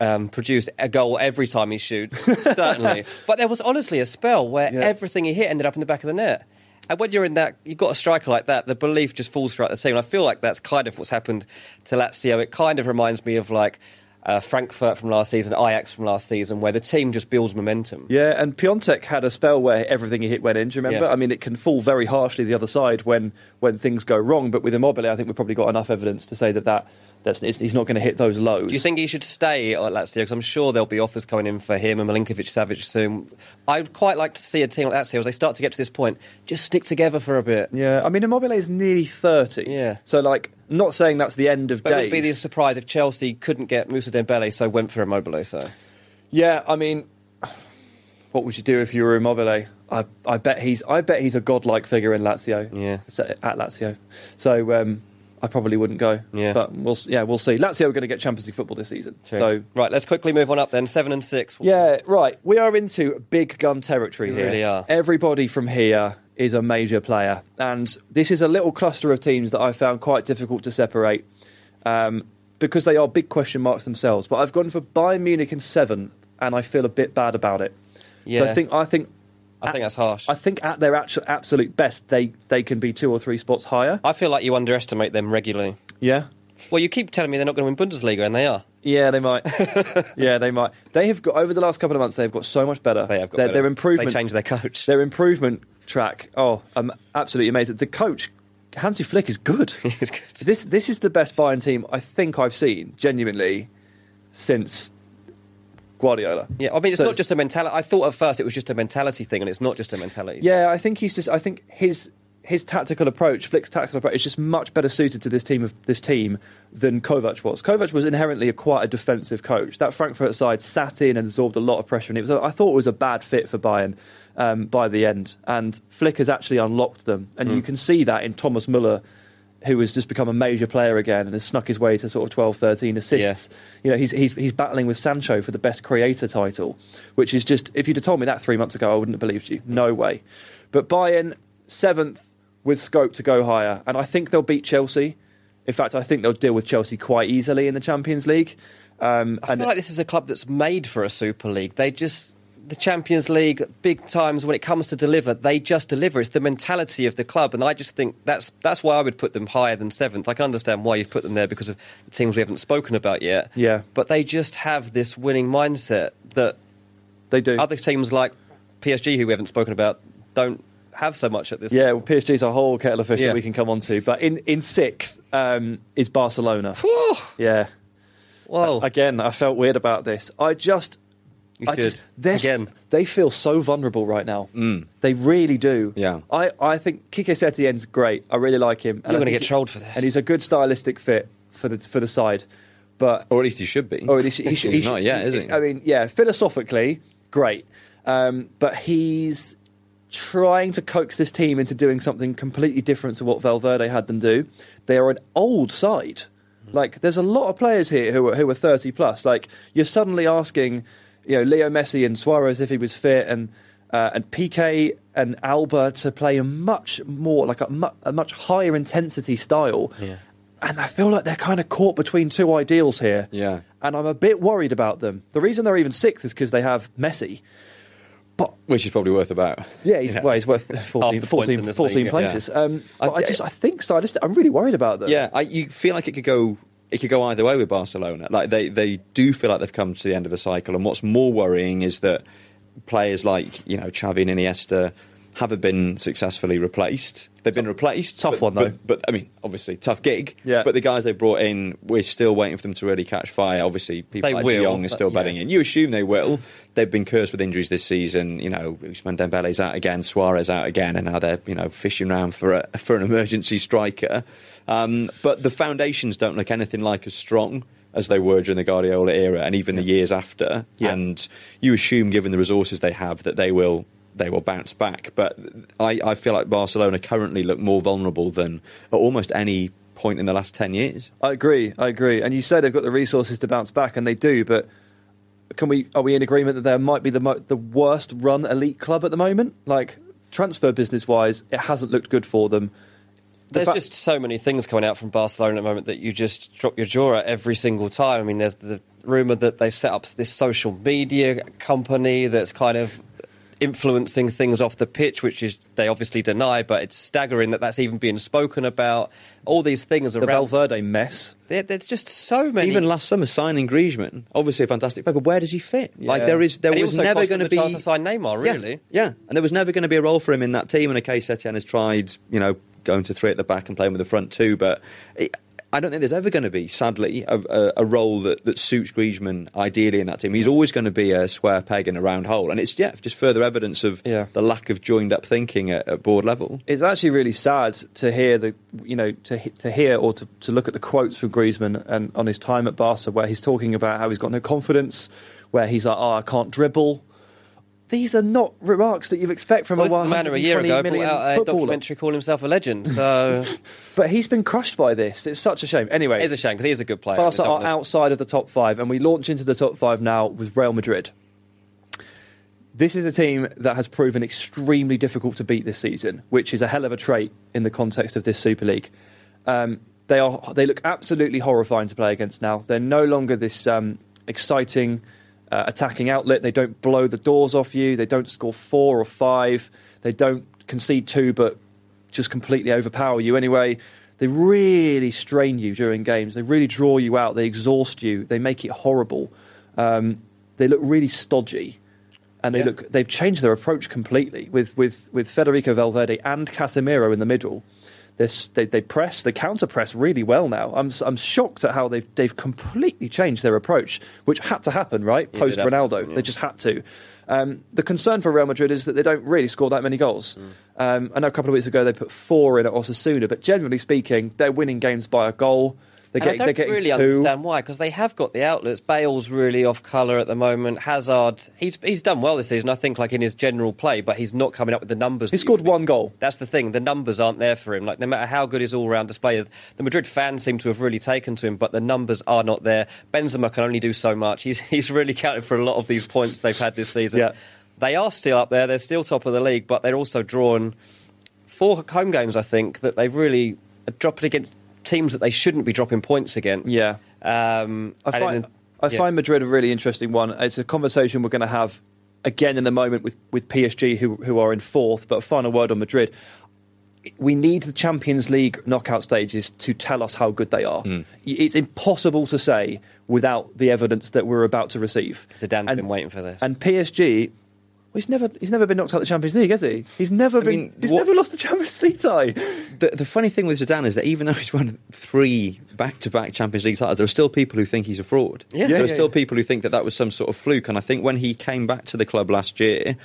um, produce a goal every time he shoots, certainly. But there was honestly a spell where Yeah. everything he hit ended up in the back of the net. And when you're in that, you've got a striker like that, the belief just falls throughout the team. And I feel like that's kind of what's happened to Lazio. It kind of reminds me of like uh, Frankfurt from last season, Ajax from last season, where the team just builds momentum. Yeah, and Piatek had a spell where everything he hit went in. Do you remember? Yeah. I mean, it can fall very harshly the other side when when things go wrong. But with Immobile, I think we've probably got enough evidence to say that that that's he's not going to hit those lows. Do you think he should stay at Lazio? Because I'm sure there'll be offers coming in for him and Milinkovic Savic soon. I'd quite like to see a team like Lazio as they start to get to this point just stick together for a bit. Yeah, I mean, Immobile is nearly 30. Yeah. So, like, not saying that's the end of But it would be the surprise if Chelsea couldn't get Moussa Dembele, so went for Immobile. So Yeah, I mean, what would you do if you were Immobile? I, I bet he's I bet he's a godlike figure in Lazio. Yeah. At Lazio. So um, I probably wouldn't go. Yeah. but we'll yeah we'll see. Lazio are going to get Champions League football this season. So right, let's quickly move on up then. Seven and six. yeah, right. We are into big gun territory We here. really are. Everybody from here is a major player, and this is a little cluster of teams that I found quite difficult to separate um, because they are big question marks themselves. But I've gone for Bayern Munich in seven, and I feel a bit bad about it. Yeah. So I think I think I think that's harsh. I think at their actu- absolute best, they they can be two or three spots higher. I feel like you underestimate them regularly. Yeah. Well, you keep telling me they're not going to win Bundesliga, and they are. Yeah, they might. yeah, they might. They have got over the last couple of months. They've got so much better. They have got their, better. their improvement. They changed their coach. Their improvement track. Oh, I'm absolutely amazing. The coach, Hansi Flick, is good. He's good. This this is the best Bayern team I think I've seen genuinely since Guardiola. Yeah, I mean, it's So not just a mentality. I thought at first it was just a mentality thing, and it's not just a mentality. Yeah, I think he's just. I think his his tactical approach, Flick's tactical approach, is just much better suited to this team of this team than Kovac was. Kovac was inherently a quite a defensive coach. That Frankfurt side sat in and absorbed a lot of pressure, and it was. I thought it was a bad fit for Bayern um, by the end. And Flick has actually unlocked them, and you can see that in Thomas Muller. Who has just become a major player again and has snuck his way to sort of 12, 13 assists. You know, he's, he's, he's battling with Sancho for the best creator title, which is just, if you'd have told me that three months ago, I wouldn't have believed you. No way. But Bayern, seventh, with scope to go higher. And I think they'll beat Chelsea. In fact, I think they'll deal with Chelsea quite easily in the Champions League. Um, I and feel like this is a club that's made for a Super League. They just the Champions League, big times when it comes to deliver, they just deliver. It's the mentality of the club, and I just think that's that's why I would put them higher than seventh. I can understand why you've put them there because of the teams we haven't spoken about yet. Yeah. but they just have this winning mindset that they do. other teams like PSG, who we haven't spoken about, don't have so much at this. yeah, well, PSG's a whole kettle of fish Yeah. that we can come on to. But in, in sixth um, is Barcelona. Yeah. Whoa, Again, I felt weird about this. I just. You I should just again. They feel so vulnerable right now. They really do. Yeah. I, I think Quique Setien's great. I really like him. And You're gonna get he- trolled for this. And he's a good stylistic fit for the for the side. But Or at least he should be. or he, should- he, should- he He's should- not yet, is he? I mean, yeah, philosophically, great. Um, but he's trying to coax this team into doing something completely different to what Valverde had them do. They are an old side. Like, there's a lot of players here who are, who are 30 plus. Like, you're suddenly asking, you know, Leo Messi and Suarez if he was fit, and uh, and Piqué and Alba to play a much more, like a, mu- a much higher intensity style. Yeah. And I feel like they're kind of caught between two ideals here Yeah. and I'm a bit worried about them. The reason they're even sixth is because they have Messi. But Which is probably worth about. yeah, he's, you know. well, he's worth 14, 14, 14 league, yeah. places. Um, but I, I- just, I think stylistic. I'm really worried about them. Yeah, I, you feel like it could go. It could go either way with Barcelona. Like they, they do feel like they've come to the end of a cycle. And what's more worrying is that players like you know Xavi and Iniesta haven't been successfully replaced. They've been replaced. Tough but, one, though. But, but I mean, obviously, tough gig. Yeah. But the guys they brought in, we're still waiting for them to really catch fire. Obviously, people They like will, Jong are still yeah. betting in. You assume they will. They've been cursed with injuries this season. You know, Ousmane Dembele's out again, Suarez out again, and now they're you know fishing around for a, for an emergency striker. Um, but the foundations don't look anything like as strong as they were during the Guardiola era, and even the years after. Yeah. And you assume, given the resources they have, that they will they will bounce back. But I, I feel like Barcelona currently look more vulnerable than at almost any point in the last ten years. I agree. I agree. And you say they've got the resources to bounce back, and they do. But can we? Are we in agreement that there might be the mo- the worst run elite club at the moment? Like transfer business wise, it hasn't looked good for them. The There's fa- just so many things coming out from Barcelona at the moment that you just drop your jaw at every single time. I mean, there's the rumour that they set up this social media company that's kind of influencing things off the pitch, which is they obviously deny, but it's staggering that that's even being spoken about. All these things the around. Valverde mess. There- there's just so many. Even last summer, signing Griezmann, obviously a fantastic player, but where does he fit? Like there is, there was never going to the be chance to sign Neymar, Yeah, really. Yeah, and there was never going to be a role for him in that team. And a Quique Setien has tried, you know, going to three at the back and playing with the front two, but. It, I don't think there's ever going to be, sadly, a, a, a role that, that suits Griezmann ideally in that team. He's always going to be a square peg in a round hole, and it's yeah, just further evidence of Yeah. the lack of joined up thinking at, at board level. It's actually really sad to hear the you know to to hear or to, to look at the quotes from Griezmann and on his time at Barca where he's talking about how he's got no confidence, where he's like, oh, I can't dribble. These are not remarks that you'd expect from Well, a this is the man who a year 120 ago brought million out a footballer. documentary calling himself a legend. So But he's been crushed by this. It's such a shame. Anyway, it's a shame because he is a good player. Barca are outside of the top five, and we launch into the top five now with Real Madrid. This is a team that has proven extremely difficult to beat this season, which is a hell of a trait in the context of this Super League. Um, they are they look absolutely horrifying to play against now. They're no longer this um, exciting uh, attacking outlet. They don't blow the doors off you. They don't score four or five. They don't concede two, but just completely overpower you anyway. They really strain you during games. They really draw you out. They exhaust you. They make it horrible. Um, they look really stodgy, and they Yeah. look. They've changed their approach completely with with with Federico Valverde and Casemiro in the middle. They're They, they press, they counter press really well now. I'm I'm shocked at how they've they've completely changed their approach, which had to happen right Yeah, post they'd have to, Ronaldo. yeah. They just had to. Um, the concern for Real Madrid is that they don't really score that many goals. Mm. Um, I know a couple of weeks ago they put four in at Osasuna, but generally speaking, they're winning games by a goal. They're getting, I don't getting really two. understand why, because they have got the outlets. Bale's really off colour at the moment. Hazard, he's he's done well this season, I think, like in his general play, but he's not coming up with the numbers. He scored one goal. That's the thing. The numbers aren't there for him. Like no matter how good his all-round display is, the Madrid fans seem to have really taken to him, but the numbers are not there. Benzema can only do so much. He's he's really counted for a lot of these points they've had this season. Yeah. They are still up there. They're still top of the league, but they're also drawn four home games. I think that they've really dropped against teams that they shouldn't be dropping points against. Yeah. Um, I find, then- I yeah. find Madrid a really interesting one. It's a conversation we're going to have again in a moment with, with PSG, who, who are in fourth. But a final word on Madrid. We need the Champions League knockout stages to tell us how good they are. Hmm. It's impossible to say without the evidence that we're about to receive. Zidane's and, been waiting for this. And PSG, well, he's never he's never been knocked out of the Champions League, has he? He's never been mean, he's what- never lost the Champions League tie. The, the funny thing with Zidane is that even though he's won three back-to-back Champions League titles, there are still people who think he's a fraud. Yeah. there Yeah, are yeah, still yeah. people who think that that was some sort of fluke. And I think when he came back to the club last year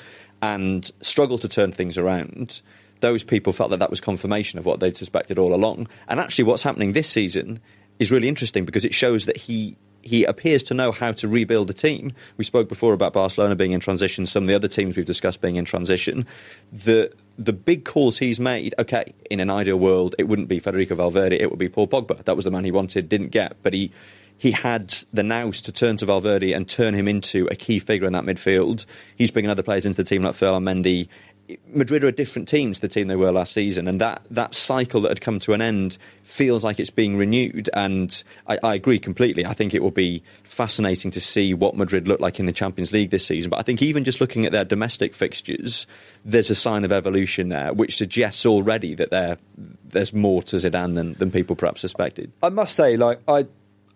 and struggled to turn things around, those people felt that that was confirmation of what they'd suspected all along. And actually, what's happening this season is really interesting because it shows that he. He appears to know how to rebuild a team. We spoke before about Barcelona being in transition, some of the other teams we've discussed being in transition. The the big calls he's made, okay, in an ideal world, it wouldn't be Federico Valverde, it would be Paul Pogba. That was the man he wanted, didn't get, but he he had the nous to turn to Valverde and turn him into a key figure in that midfield. He's bringing other players into the team like Ferland Mendy. Madrid are a different team to the team they were last season, and that, that cycle that had come to an end feels like it's being renewed. And I, I agree completely. I think it will be fascinating to see what Madrid look like in the Champions League this season. But I think even just looking at their domestic fixtures, there's a sign of evolution there, which suggests already that there there's more to Zidane than, than people perhaps suspected. I must say, like I,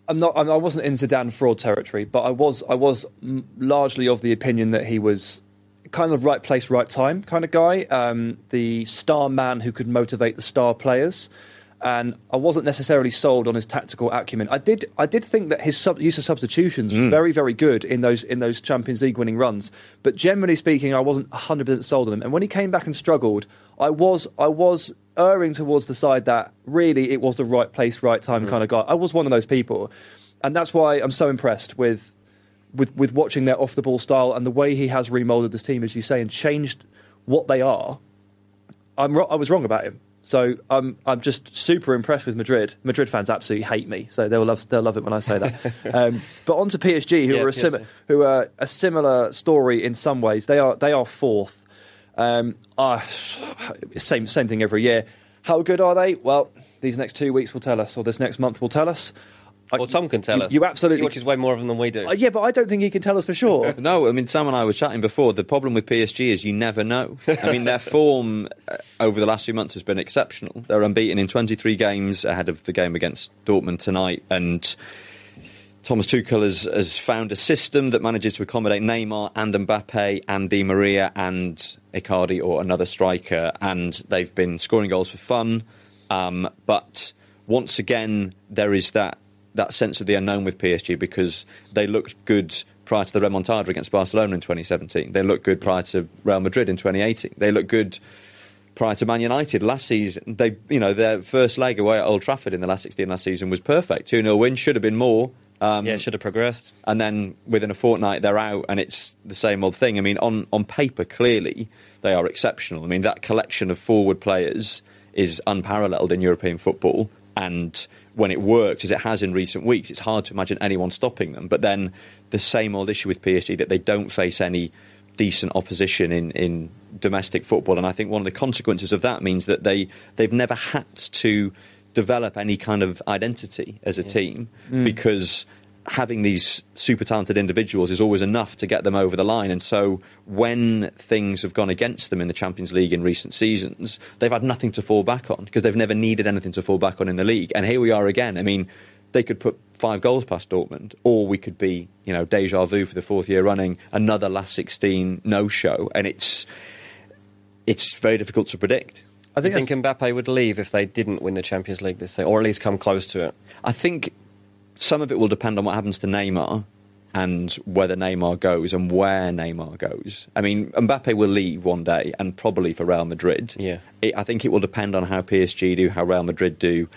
I'm not. I wasn't in Zidane fraud territory, but I was. I was largely of the opinion that he was kind of right place, right time kind of guy. Um, the star man who could motivate the star players. And I wasn't necessarily sold on his tactical acumen. I did. I did think that his sub- use of substitutions was very, very good in those in those Champions League winning runs. But generally speaking, I wasn't 100 percent sold on him. And when he came back and struggled, I was I was erring towards the side that really it was the right place, right time kind of guy. I was one of those people, and that's why I'm so impressed with with with watching their off the ball style and the way he has remolded this team, as you say, and changed what they are. I'm ro- I was wrong about him. So I'm I'm just super impressed with Madrid. Madrid fans absolutely hate me, so they'll love they'll love it when I say that. um, but on to PSG, who Yeah, are a simi- who are a similar story in some ways. They are they are fourth. Um, ah, same same thing every year. How good are they? Well, these next two weeks will tell us, or this next month will tell us. I- Well, Tom can tell you- us. You absolutely He watches way more of them than we do. Uh, yeah, but I don't think he can tell us for sure. No, I mean Sam and I were chatting before. The problem with PSG is you never know. I mean their form uh, over the last few months has been exceptional. They're unbeaten in 23 games ahead of the game against Dortmund tonight, and Thomas Tuchel has, has found a system that manages to accommodate Neymar and Mbappe and Di Maria and Icardi or another striker, and they've been scoring goals for fun. Um, but once again, there is that that sense of the unknown with PSG because they looked good prior to the remontada against Barcelona in 2017. They looked good prior to Real Madrid in 2018. They looked good prior to Man United last season. They, you know, their first leg away at Old Trafford in the last 16 last season was perfect. 2 0 win should have been more. Um, yeah, it should have progressed. and then within a fortnight they're out, and it's the same old thing. I mean, on on paper, clearly they are exceptional. I mean, that collection of forward players is unparalleled in European football, and when it works as it has in recent weeks, it's hard to imagine anyone stopping them. But then the same old issue with PSG that they don't face any decent opposition in, in domestic football, and I think one of the consequences of that means that they they've never had to develop any kind of identity as a team mm. because having these super talented individuals is always enough to get them over the line. And so when things have gone against them in the Champions League in recent seasons, they've had nothing to fall back on because they've never needed anything to fall back on in the league. And here we are again. I mean, they could put five goals past Dortmund, or we could be, you know, deja vu for the fourth year running, another last 16 no show. And it's, it's very difficult to predict. I I think, think, think Mbappe would leave if they didn't win the Champions League this season, or at least come close to it. I think some of it will depend on what happens to Neymar and whether Neymar goes and where Neymar goes. I mean, Mbappe will leave one day and probably for Real Madrid. Yeah. It, I think it will depend on how PSG do, how Real Madrid do.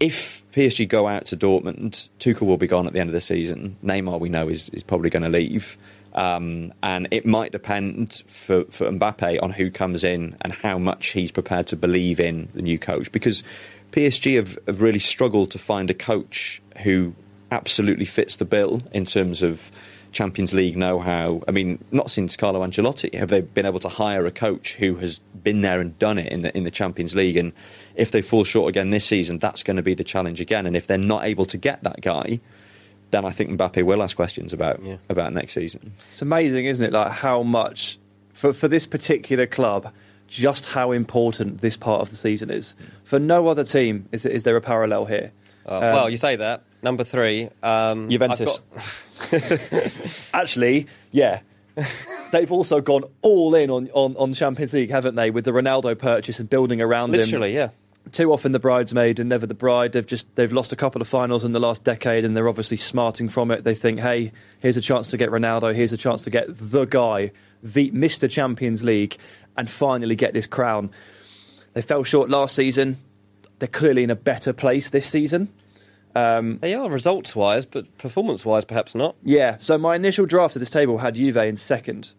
If PSG go out to Dortmund, Tuchel will be gone at the end of the season. Neymar, we know, is, is probably going to leave. Um, and it might depend for, for Mbappe on who comes in and how much he's prepared to believe in the new coach. Because PSG have, have really struggled to find a coach who absolutely fits the bill in terms of Champions League know how. I mean, not since Carlo Ancelotti have they been able to hire a coach who has been there and done it in the, in the Champions League. And if they fall short again this season, that's going to be the challenge again. And if they're not able to get that guy, then I think Mbappe will ask questions about Yeah. about next season. it's amazing, isn't it? Like how much for for this particular club, just how important this part of the season is. For no other team is is there a parallel here. Uh, Um, well, you say that. Number three, um, Juventus. Got- Actually, yeah. They've also gone all in on, on, on Champions League, haven't they? With the Ronaldo purchase and building around him. literally, yeah. too often the bridesmaid and never the bride. They've just they've lost a couple of finals in the last decade, and they're obviously smarting from it. They think, hey, here's a chance to get Ronaldo. Here's a chance to get the guy, the Mr. Champions League, and finally get this crown. They fell short last season. They're clearly in a better place this season. Um, They are results wise, but performance wise, perhaps not. yeah. So my initial draft of this table had Juve in second.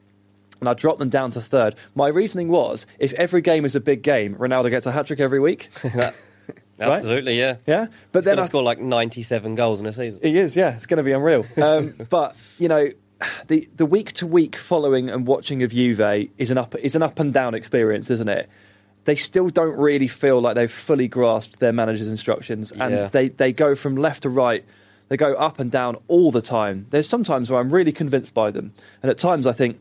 And I dropped them down to third. My reasoning was if every game is a big game, Ronaldo gets a hat trick every week. Absolutely, yeah. Yeah. But Then then I score like 97 goals in a season. He is, yeah. It's going to be unreal. Um, but you know, the the week to week following and watching of Juve is an up is an up and down experience, isn't it? They still don't really feel like they've fully grasped their manager's instructions, and Yeah. they they go from left to right. They go up and down all the time. There's sometimes where I'm really convinced by them, and at times I think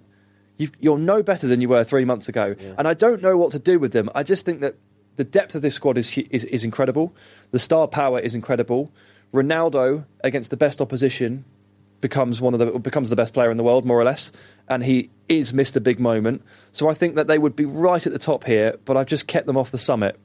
you've, you're no better than you were three months ago. And I don't know what to do with them. I just think that the depth of this squad is, is, is incredible. The star power is incredible. Ronaldo against the best opposition becomes one of the becomes the best player in the world, more or less, and he is Mr. Big Moment. So I think that they would be right at the top here, but I've just kept them off the summit.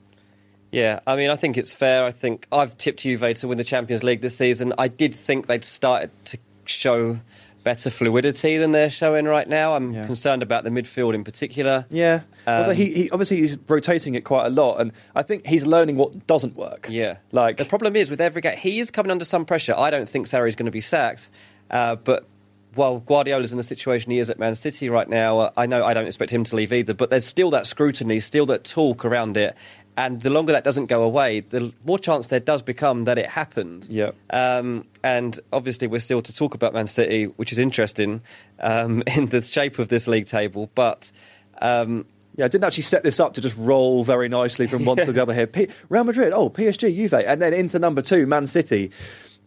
Yeah, I mean, I think it's fair. I think I've tipped Juve to win the Champions League this season. I did think they'd started to show better fluidity than they're showing right now. I'm Yeah. concerned about the midfield in particular. Yeah, Um, he, he obviously he's rotating it quite a lot, and I think he's learning what doesn't work. Yeah. like The problem is with every game, he is coming under some pressure. I don't think Sarri's going to be sacked, uh, but while Guardiola's in the situation he is at Man City right now, uh, I know I don't expect him to leave either. But there's still that scrutiny, still that talk around it, and the longer that doesn't go away, the more chance there does become that it happened. Yeah. Um, and obviously, we're still to talk about Man City, which is interesting um, in the shape of this league table, but. Um, Yeah, I didn't actually set this up to just roll very nicely from one to the other here. P- Real Madrid, oh, PSG, Juve, and then into number two, Man City.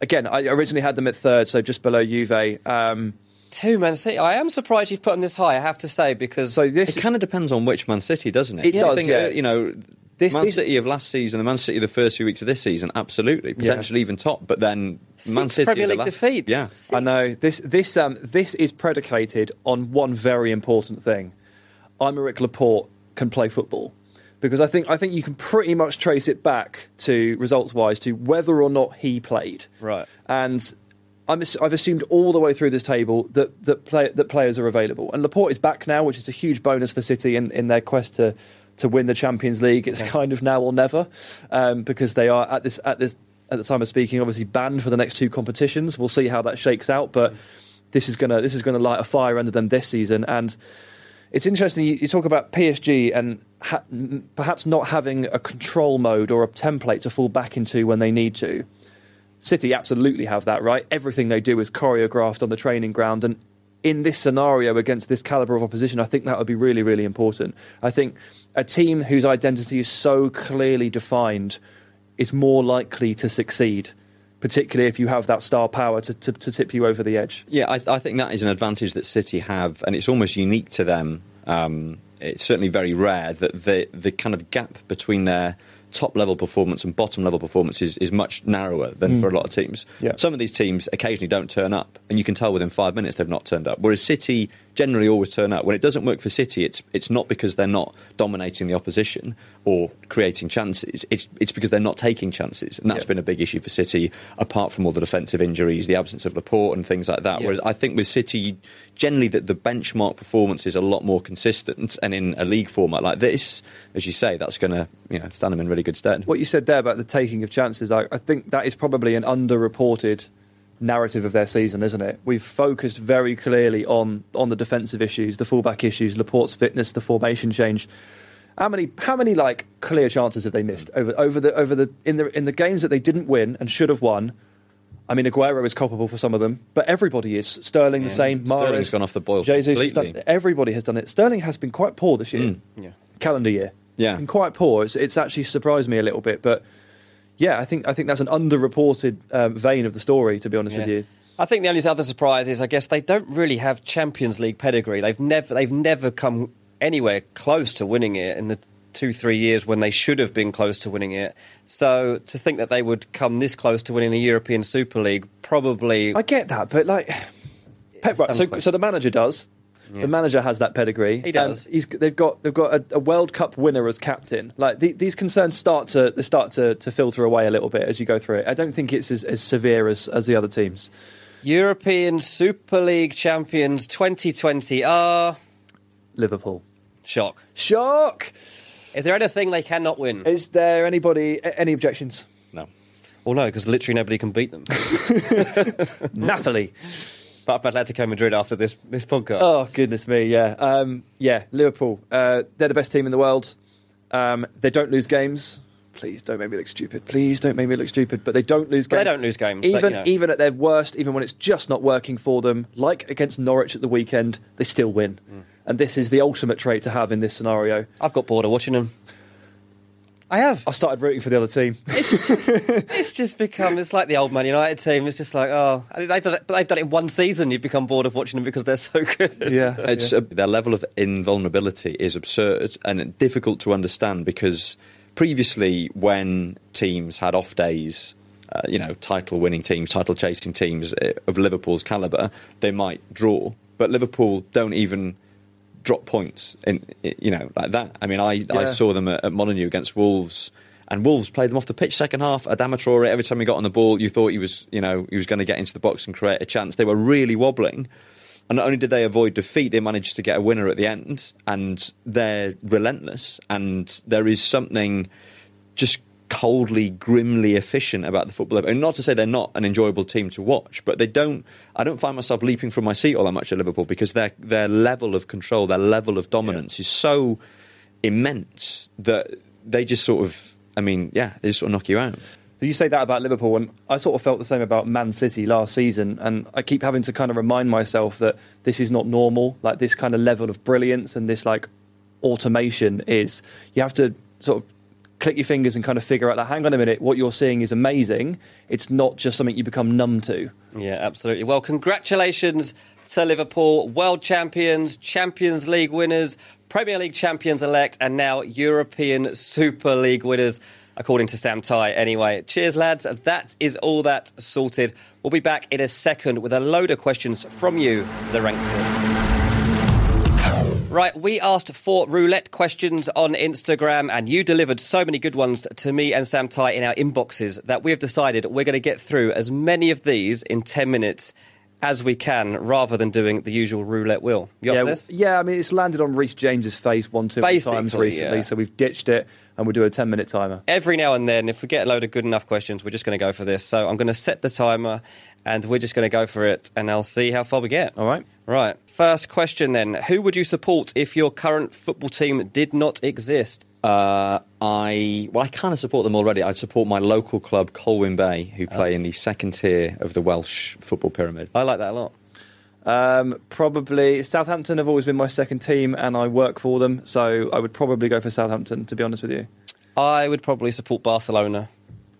Again, I originally had them at third, so just below Juve. Um, Two Man City. I am surprised you've put them this high. I have to say because so this, It kind of depends on which Man City, doesn't it? It I does, think, yeah. uh, You know, This- Man this- City of last season, the Man City of the first few weeks of this season, absolutely, potentially even top. But then Man City Premier of League last, defeats. Yeah, I know this. This um, this is predicated on one very important thing. Aymeric Laporte can play football because I think I think you can pretty much trace it back to results wise to whether or not he played. Right. And I'm, I've assumed all the way through this table that that, play, that players are available. And Laporte is back now, which is a huge bonus for City in, in their quest to to win the Champions League. It's kind of now or never um, because they are at this at this at the time of speaking, obviously banned for the next two competitions. We'll see how that shakes out, but this is gonna this is gonna light a fire under them this season. And it's interesting. You, you talk about PSG and ha- perhaps not having a control mode or a template to fall back into when they need to. City absolutely have that, right? Everything they do is choreographed on the training ground, and in this scenario against this caliber of opposition, I think that would be really, really important. I think a team whose identity is so clearly defined is more likely to succeed, particularly if you have that star power to, to, to tip you over the edge. Yeah, I, I, think that is an advantage that City have, and it's almost unique to them. Um, it's certainly very rare that the the kind of gap between their top level performance and bottom level performance is, is much narrower than mm. for a lot of teams. Yeah. Some of these teams occasionally don't turn up, and you can tell within five minutes they've not turned up. Whereas City generally always turn up. When it doesn't work for City, it's it's not because they're not dominating the opposition or creating chances. It's it's because they're not taking chances, and that's yeah. been a big issue for City. Apart from all the defensive injuries, the absence of Laporte and things like that. Yeah. Whereas I think with City, generally that the benchmark performance is a lot more consistent, and in a league format like this, as you say, that's going to you know stand them in really good stead. What you said there about the taking of chances, I, I think that is probably an underreported narrative of their season, isn't it? We've focused very clearly on on the defensive issues, the fullback issues, Laporte's fitness, the formation change. How many how many like clear chances have they missed over over the over the in the in the games that they didn't win and should have won? I mean, Aguero is culpable for some of them, but everybody is. Sterling yeah. the same. Mahrez, Sterling's gone off the boil. Jesus, done, everybody has done it. Sterling has been quite poor this year. Mm. Yeah. Calendar year. Yeah. Been quite poor. It's, it's actually surprised me a little bit, but yeah, I think I think that's an underreported um, vein of the story. To be honest yeah. with you. I think the only other surprise is, I guess, they don't really have Champions League pedigree. They've never, they've never come anywhere close to winning it in the two, three years when they should have been close to winning it. So to think that they would come this close to winning the European Super League, probably. I get that, but like, Pep, right, so, so the manager does. Yeah. The manager has that pedigree. He does. they've got they've got a, a, World Cup winner as captain. Like the, these concerns start to they start to, to filter away a little bit as you go through it. I don't think it's as, as severe as, as the other teams. European Super League champions 2020 are Liverpool. Shock. Shock. Is there anything they cannot win? Is there anybody any objections? No. Well, no, because literally nobody can beat them. Napoli. But for Atletico Madrid after this this podcast. Oh goodness me, yeah, um, yeah. Liverpool, uh, they're the best team in the world. Um, they don't lose games. Please don't make me look stupid. Please don't make me look stupid. But they don't lose games. But they don't lose games. Even but, you know. even at their worst, even when it's just not working for them, like against Norwich at the weekend, they still win. Mm. And this is the ultimate trait to have in this scenario. I've got bored of watching them. I have. I started rooting for the other team. It's just, it's just become. It's like the old Man United team. It's just like, oh, they've done, it, they've done it in one season. You've become bored of watching them because they're so good. Yeah, it's yeah. Uh, their level of invulnerability is absurd and difficult to understand because previously, when teams had off days, uh, you know, title-winning teams, title-chasing teams uh, of Liverpool's caliber, they might draw, but Liverpool don't even drop points in you know like that. I mean, I, yeah. I saw them at, at Molineux against Wolves. And Wolves played them off the pitch second half. Adama Traore, every time he got on the ball, you thought he was, you know, he was going to get into the box and create a chance. They were really wobbling. And not only did they avoid defeat, they managed to get a winner at the end. And they're relentless. And there is something just coldly, grimly efficient about the football. And not to say they're not an enjoyable team to watch, but they don't. I don't find myself leaping from my seat all that much at Liverpool because their their level of control, their level of dominance yeah. is so immense that they just sort of. I mean, yeah, they just sort of knock you out. So you say that about Liverpool, and I sort of felt the same about Man City last season. And I keep having to kind of remind myself that this is not normal. Like this kind of level of brilliance and this like automation is. You have to sort of click your fingers and kind of figure out that hang on a minute, what you're seeing is amazing. It's not just something you become numb to. Yeah, absolutely. Well, congratulations to Liverpool, world champions, Champions League winners, Premier League champions elect, and now European Super League winners, according to Sam Tighe. Anyway, cheers, lads. That is all that sorted. We'll be back in a second with a load of questions from you, the Ranks Right, we asked for roulette questions on Instagram, and you delivered so many good ones to me and Sam Tighe in our inboxes that we have decided we're going to get through as many of these in 10 minutes as we can rather than doing the usual roulette wheel. You yeah, this? Yeah, I mean, it's landed on Reece James's face one, two times recently, yeah. so we've ditched it. and we'll do a 10 minute timer. Every now and then, if we get a load of good enough questions, we're just going to go for this. So I'm going to set the timer and we're just going to go for it and I'll see how far we get. All right. Right. First question then. Who would you support if your current football team did not exist? Uh, I well, I kind of support them already. I'd support my local club, Colwyn Bay, who play in the second tier of the Welsh football pyramid. I like that a lot. Um, probably Southampton have always been my second team, and I work for them, so I would probably go for Southampton. To be honest with you, I would probably support Barcelona.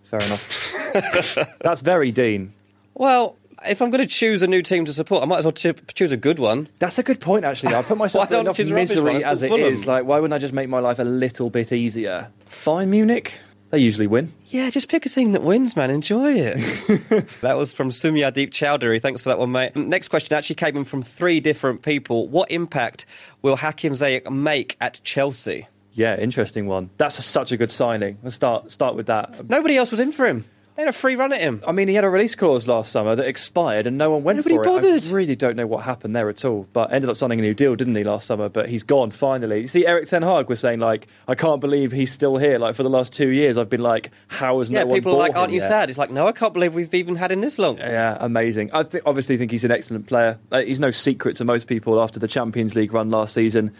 fair enough. That's very Dean. Well, if I'm going to choose a new team to support, I might as well t- choose a good one. That's a good point, actually. I put myself in don't enough choose a rubbish one? misery as it Fulham. is. Like, why wouldn't I just make my life a little bit easier? Bayern Munich. They usually win. Yeah, just pick a team that wins, man. Enjoy it. that was from Sumyadeep Chowdhury. Thanks for that one, mate. Mm, next question actually came in from three different people. What impact will Hakim Ziyech make at Chelsea? Yeah, interesting one. That's a, such a good signing. Let's start start with that. Nobody else was in for him. They had a free run at him. I mean, he had a release clause last summer that expired, and no one went Nobody for bothered. it. I really don't know what happened there at all. But ended up signing a new deal, didn't he, last summer? But he's gone finally. You see, Erik Ten Hag was saying like, "I can't believe he's still here." Like for the last two years, I've been like, "How has Yeah, no one people are like, aren't you yet?" sad? It's like, no, I can't believe we've even had him this long. Yeah, amazing. I th- obviously think he's an excellent player. Uh, he's no secret to most people after the Champions League run last season.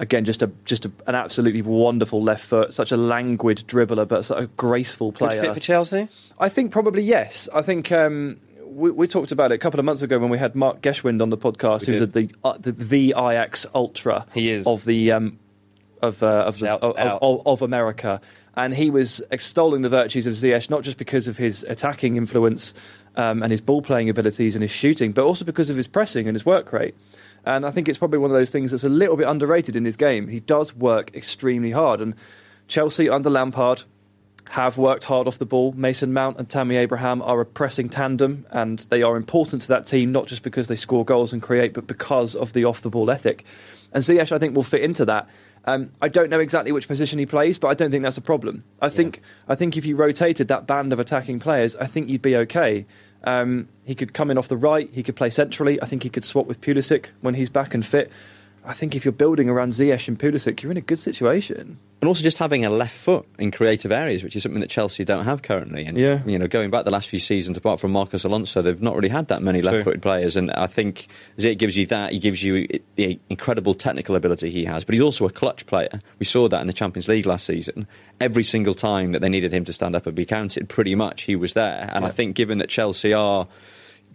Again, just a just a, an absolutely wonderful left foot, such a languid dribbler, but such a graceful Good player. fit for Chelsea. I think probably yes. I think um, we, we talked about it a couple of months ago when we had Mark Geschwind on the podcast, who's the, uh, the the Ajax ultra. He is. of the um, of uh, of, the, of, out. of, of America, and he was extolling the virtues of Ziyech not just because of his attacking influence um, and his ball playing abilities and his shooting, but also because of his pressing and his work rate. And I think it's probably one of those things that's a little bit underrated in his game. He does work extremely hard, and Chelsea under Lampard have worked hard off the ball. Mason Mount and Tammy Abraham are a pressing tandem, and they are important to that team, not just because they score goals and create, but because of the off the ball ethic. And Ziyech, I think, will fit into that. Um, I don't know exactly which position he plays, but I don't think that's a problem. I think I think if you rotated that band of attacking players, I think you'd be okay. Um, he could come in off the right. He could play centrally. I think he could swap with Pulisic when he's back and fit. I think if you're building around Ziyech and Pulisic, you're in a good situation. And also just having a left foot in creative areas, which is something that Chelsea don't have currently. And Yeah. you know, going back the last few seasons, apart from Marcos Alonso, they've not really had that many left-footed players. And I think Ziyech gives you that. He gives you the incredible technical ability he has, but he's also a clutch player. We saw that in the Champions League last season. Every single time that they needed him to stand up and be counted, pretty much he was there. And I think, given that Chelsea are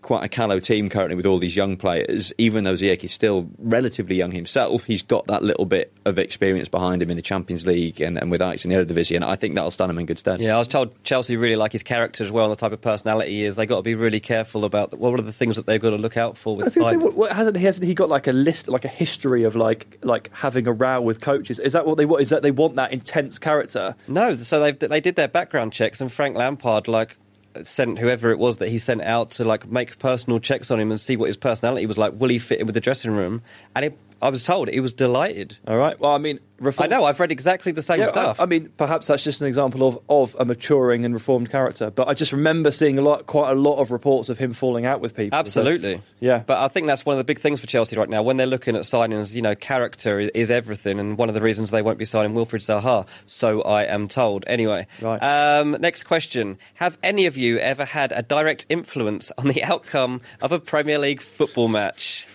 quite a callow team currently with all these young players. Even though Ziyech is still relatively young himself, he's got that little bit of experience behind him in the Champions League and, and with Ajax in the Eredivisie, and I think that'll stand him in good stead. Yeah, I was told Chelsea really like his character as well and the type of personality he is. They've got to be really careful about the, what are the things that they've got to look out for I with was gonna say, what, what, hasn't he hasn't he got like a list, like a history of like like having a row with coaches? Is that what they want? Is that they want that intense character? No, so they they did their background checks, and Frank Lampard like sent whoever it was that he sent out to like make personal checks on him and see what his personality was like. Will he fit in with the dressing room? And it, I was told he was delighted. All right. Well, I mean, I know I've read exactly the same Yeah, stuff. I, I mean, perhaps that's just an example of, of a maturing and reformed character. But I just remember seeing a lot, quite a lot of reports of him falling out with people. So- Absolutely. yeah. But I think that's one of the big things for Chelsea right now. When they're looking at signings, you know, character is everything. And one of the reasons they won't be signing Wilfred Zaha, so I am told. Anyway, Right. um, next question. Have any of you ever had a direct influence on the outcome of a Premier League football match?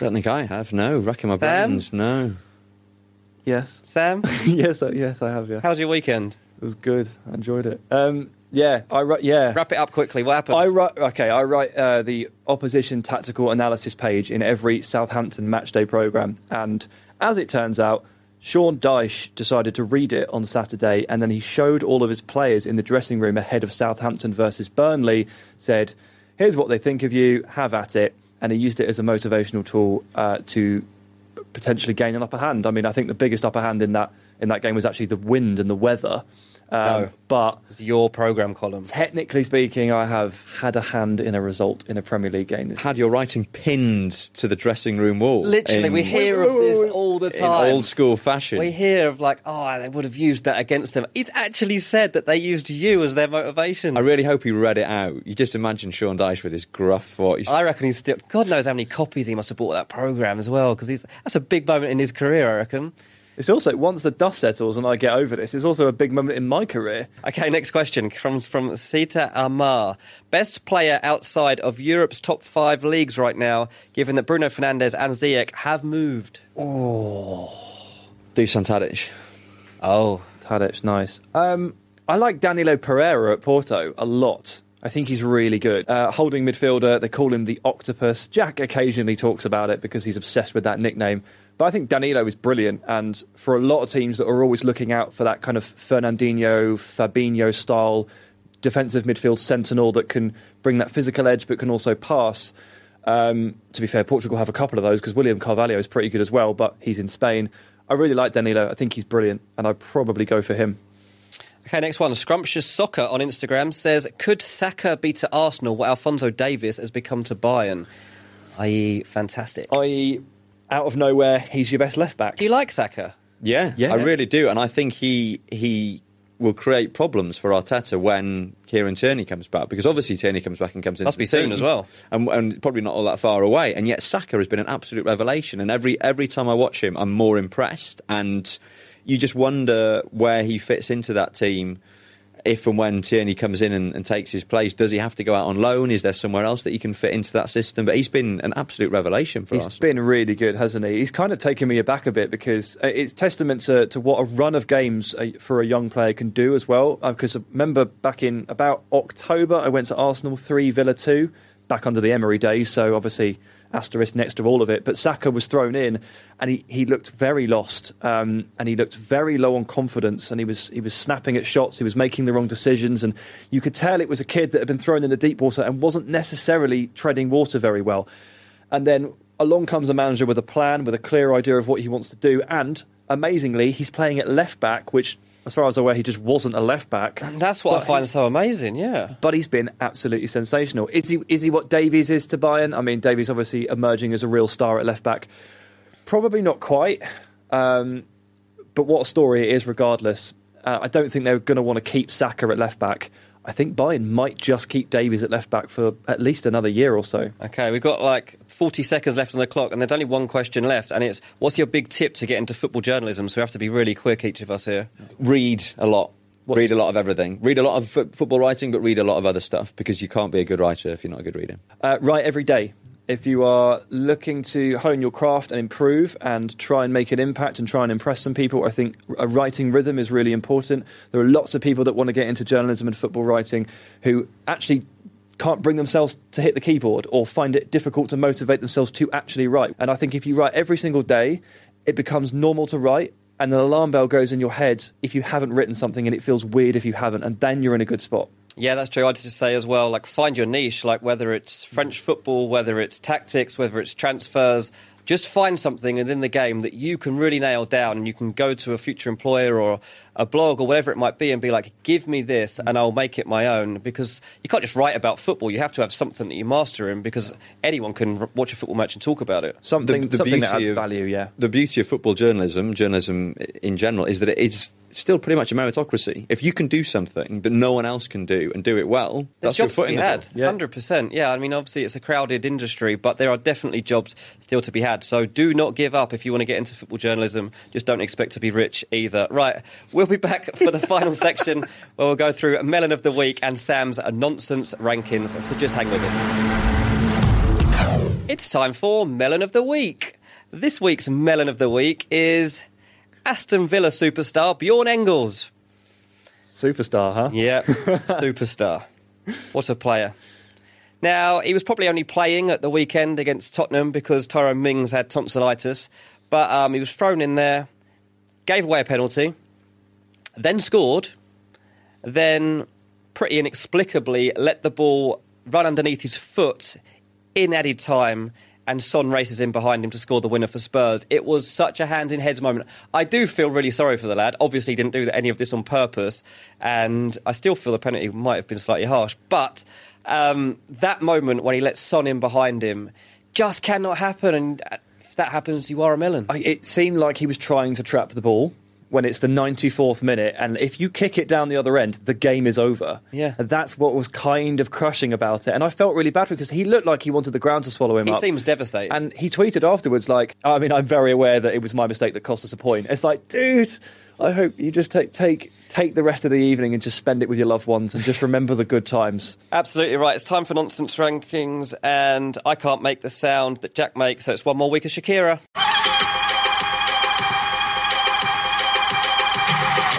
Don't think I have. No, racking my Sam? brains. No. yes, Sam, yes, I- yes, I have. Yeah, how's your weekend? it was good. I enjoyed it. Um, yeah, I write. Yeah, Wrap it up quickly. What happened? I write. Okay, I write uh, the opposition tactical analysis page in every Southampton matchday program, and as it turns out, Sean Dyche decided to read it on Saturday, and then he showed all of his players in the dressing room ahead of Southampton versus Burnley. Said, "Here's what they think of you. Have at it." And he used it as a motivational tool uh, to potentially gain an upper hand. I mean, I think the biggest upper hand in that in that game was actually the wind and the weather. Um, No. But It's your program column. technically speaking, I have had a hand in a result in a Premier League game. This Had your writing pinned to the dressing room wall. Literally, in, we hear of this all the in time. old school fashion. We hear of like, oh, they would have used that against them. It's actually said that they used you as their motivation. I really hope he read it out. You just imagine Sean Dyche with his gruff voice. I reckon he's still. God knows how many copies he must have bought of that program as well, because that's a big moment in his career. I reckon. It's also once the dust settles and I get over this, it's also a big moment in my career. Okay, next question comes from Sita Amar. Best player outside of Europe's top five leagues right now, given that Bruno Fernandes and Ziyech have moved. Oh, Dusan Tadic. Oh, Tadic, nice. Um, I like Danilo Pereira at Porto a lot. I think he's really good. Uh, holding midfielder, they call him the Octopus. Jack occasionally talks about it because he's obsessed with that nickname. But I think Danilo is brilliant, and for a lot of teams that are always looking out for that kind of Fernandinho, Fabinho style defensive midfield sentinel that can bring that physical edge but can also pass. Um, to be fair, Portugal have a couple of those because William Carvalho is pretty good as well, but he's in Spain. I really like Danilo. I think he's brilliant, and I'd probably go for him. Okay, next one. Scrumptious Soccer on Instagram says, Could Saka be to Arsenal what Alphonso Davies has become to Bayern? I.e., fantastic. I.e., out of nowhere, he's your best left back. Do you like Saka? Yeah, Yeah. I really do, and I think he he will create problems for Arteta when Kieran Tierney comes back because obviously Tierney comes back and comes in. Must be soon as well. and, and probably not all that far away. And yet Saka has been an absolute revelation, and every every time I watch him, I'm more impressed. And you just wonder where he fits into that team. If and when Tierney comes in and, and takes his place, does he have to go out on loan? Is there somewhere else that he can fit into that system? But he's been an absolute revelation for us. He's us. been really good, hasn't he? He's kind of taken me aback a bit because uh, it's testament to, to what a run of games uh, for a young player can do as well. Because I remember back in about October, I went to Arsenal 3, Villa 2, back under the Emery days, so obviously asterisk next to all of it. But Saka was thrown in and he, he looked very lost um, and he looked very low on confidence and he was, he was snapping at shots, he was making the wrong decisions. And you could tell it was a kid that had been thrown in the deep water and wasn't necessarily treading water very well. And then along comes a manager with a plan, with a clear idea of what he wants to do. And amazingly, he's playing at left back, which, as far as I'm aware, he just wasn't a left back. And that's what But I find so amazing, yeah. But he's been absolutely sensational. Is he? Is he what Davies is to Bayern? I mean, Davies obviously emerging as a real star at left back. Probably not quite, um, but what a story it is, regardless. Uh, I don't think they're going to want to keep Saka at left back. I think Bayern might just keep Davies at left back for at least another year or so. Okay, we've got like 40 seconds left on the clock, and there's only one question left, and it's what's your big tip to get into football journalism? So we have to be really quick, each of us here. read a lot. What- read a lot of everything. Read a lot of f- football writing, but read a lot of other stuff because you can't be a good writer if you're not a good reader. Uh, write every day. If you are looking to hone your craft and improve and try and make an impact and try and impress some people, I think a writing rhythm is really important. There are lots of people that want to get into journalism and football writing who actually can't bring themselves to hit the keyboard or find it difficult to motivate themselves to actually write. And I think if you write every single day, it becomes normal to write. And an alarm bell goes in your head if you haven't written something, and it feels weird if you haven't, and then you're in a good spot. Yeah, that's true. I'd just say as well, like find your niche, like whether it's French football, whether it's tactics, whether it's transfers. Just find something within the game that you can really nail down, and you can go to a future employer or a blog or whatever it might be, and be like, "Give me this, and I'll make it my own." Because you can't just write about football; you have to have something that you master in. Because anyone can watch a football match and talk about it. Something, The- the something that adds of- value, yeah. The beauty of football journalism, journalism in general, is that it is still pretty much a meritocracy. If you can do something that no one else can do and do it well, There's that's your jobs foot to be in the had. Hundred percent. Yeah, I mean, obviously it's a crowded industry, but there are definitely jobs still to be had. So do not give up if you want to get into football journalism. Just don't expect to be rich either. Right, we'll be back for the final section where we'll go through Melon of the Week and Sam's nonsense rankings. So just hang with us. It's time for Melon of the Week. This week's Melon of the Week is Aston Villa superstar Bjorn Engels. Superstar, huh? Yeah, superstar. What a player. Now, he was probably only playing at the weekend against Tottenham because Tyrone Mings had tonsillitis, but um, he was thrown in there, gave away a penalty, then scored, then pretty inexplicably let the ball run underneath his foot in added time. And Son races in behind him to score the winner for Spurs. It was such a hand in heads moment. I do feel really sorry for the lad. Obviously, he didn't do any of this on purpose, and I still feel the penalty might have been slightly harsh. But um, that moment when he lets Son in behind him just cannot happen. And if that happens, you are a melon. It seemed like he was trying to trap the ball, when it's the 94th minute, and if you kick it down the other end, the game is over. Yeah. And that's what was kind of crushing about it. And I felt really bad for because he looked like he wanted the ground to swallow him He up. seems devastated. And he tweeted afterwards, like, I mean, I'm very aware that it was my mistake that cost us a point. It's like, dude, I hope you just take take take the rest of the evening and just spend it with your loved ones and just remember the good times. Absolutely right. It's time for nonsense rankings, and I can't make the sound that Jack makes, so it's one more week of Shakira.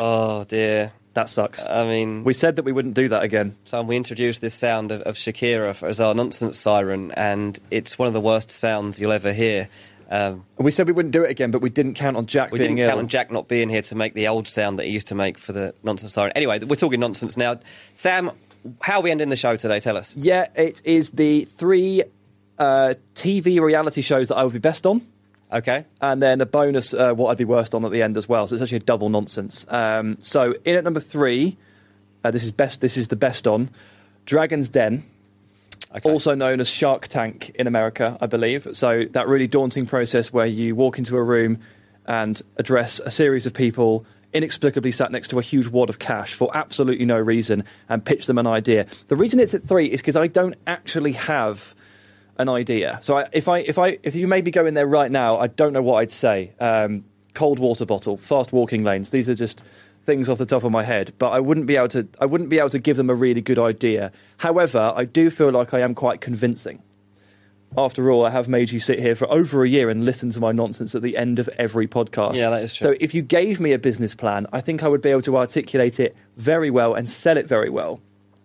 Oh dear. That sucks. I mean, we said that we wouldn't do that again. So we introduced this sound of, of Shakira as our nonsense siren, and it's one of the worst sounds you'll ever hear. Um, We said we wouldn't do it again, but we didn't count on Jack we being here. We didn't count ill. on Jack not being here to make the old sound that he used to make for the nonsense siren. Anyway, we're talking nonsense now. Sam, how are we ending the show today? Tell us. Yeah, it is the three uh, TV reality shows that I would be best on. Okay. and then a bonus uh, what I'd be worst on at the end as well. So it's actually a double nonsense. Um, so in at number three, uh, this is best. This is the best on Dragon's Den, okay. also known as Shark Tank in America, I believe. So that really daunting process where you walk into a room and address a series of people inexplicably sat next to a huge wad of cash for absolutely no reason and pitch them an idea. The reason it's at three is because I don't actually have an idea. So I, if I if I if you maybe go in there right now, I don't know what I'd say. Um, cold water bottle, fast walking lanes. These are just things off the top of my head, but I wouldn't be able to I wouldn't be able to give them a really good idea. However, I do feel like I am quite convincing. After all, I have made you sit here for over a year and listen to my nonsense at the end of every podcast. Yeah, that is true. So if you gave me a business plan, I think I would be able to articulate it very well and sell it very well.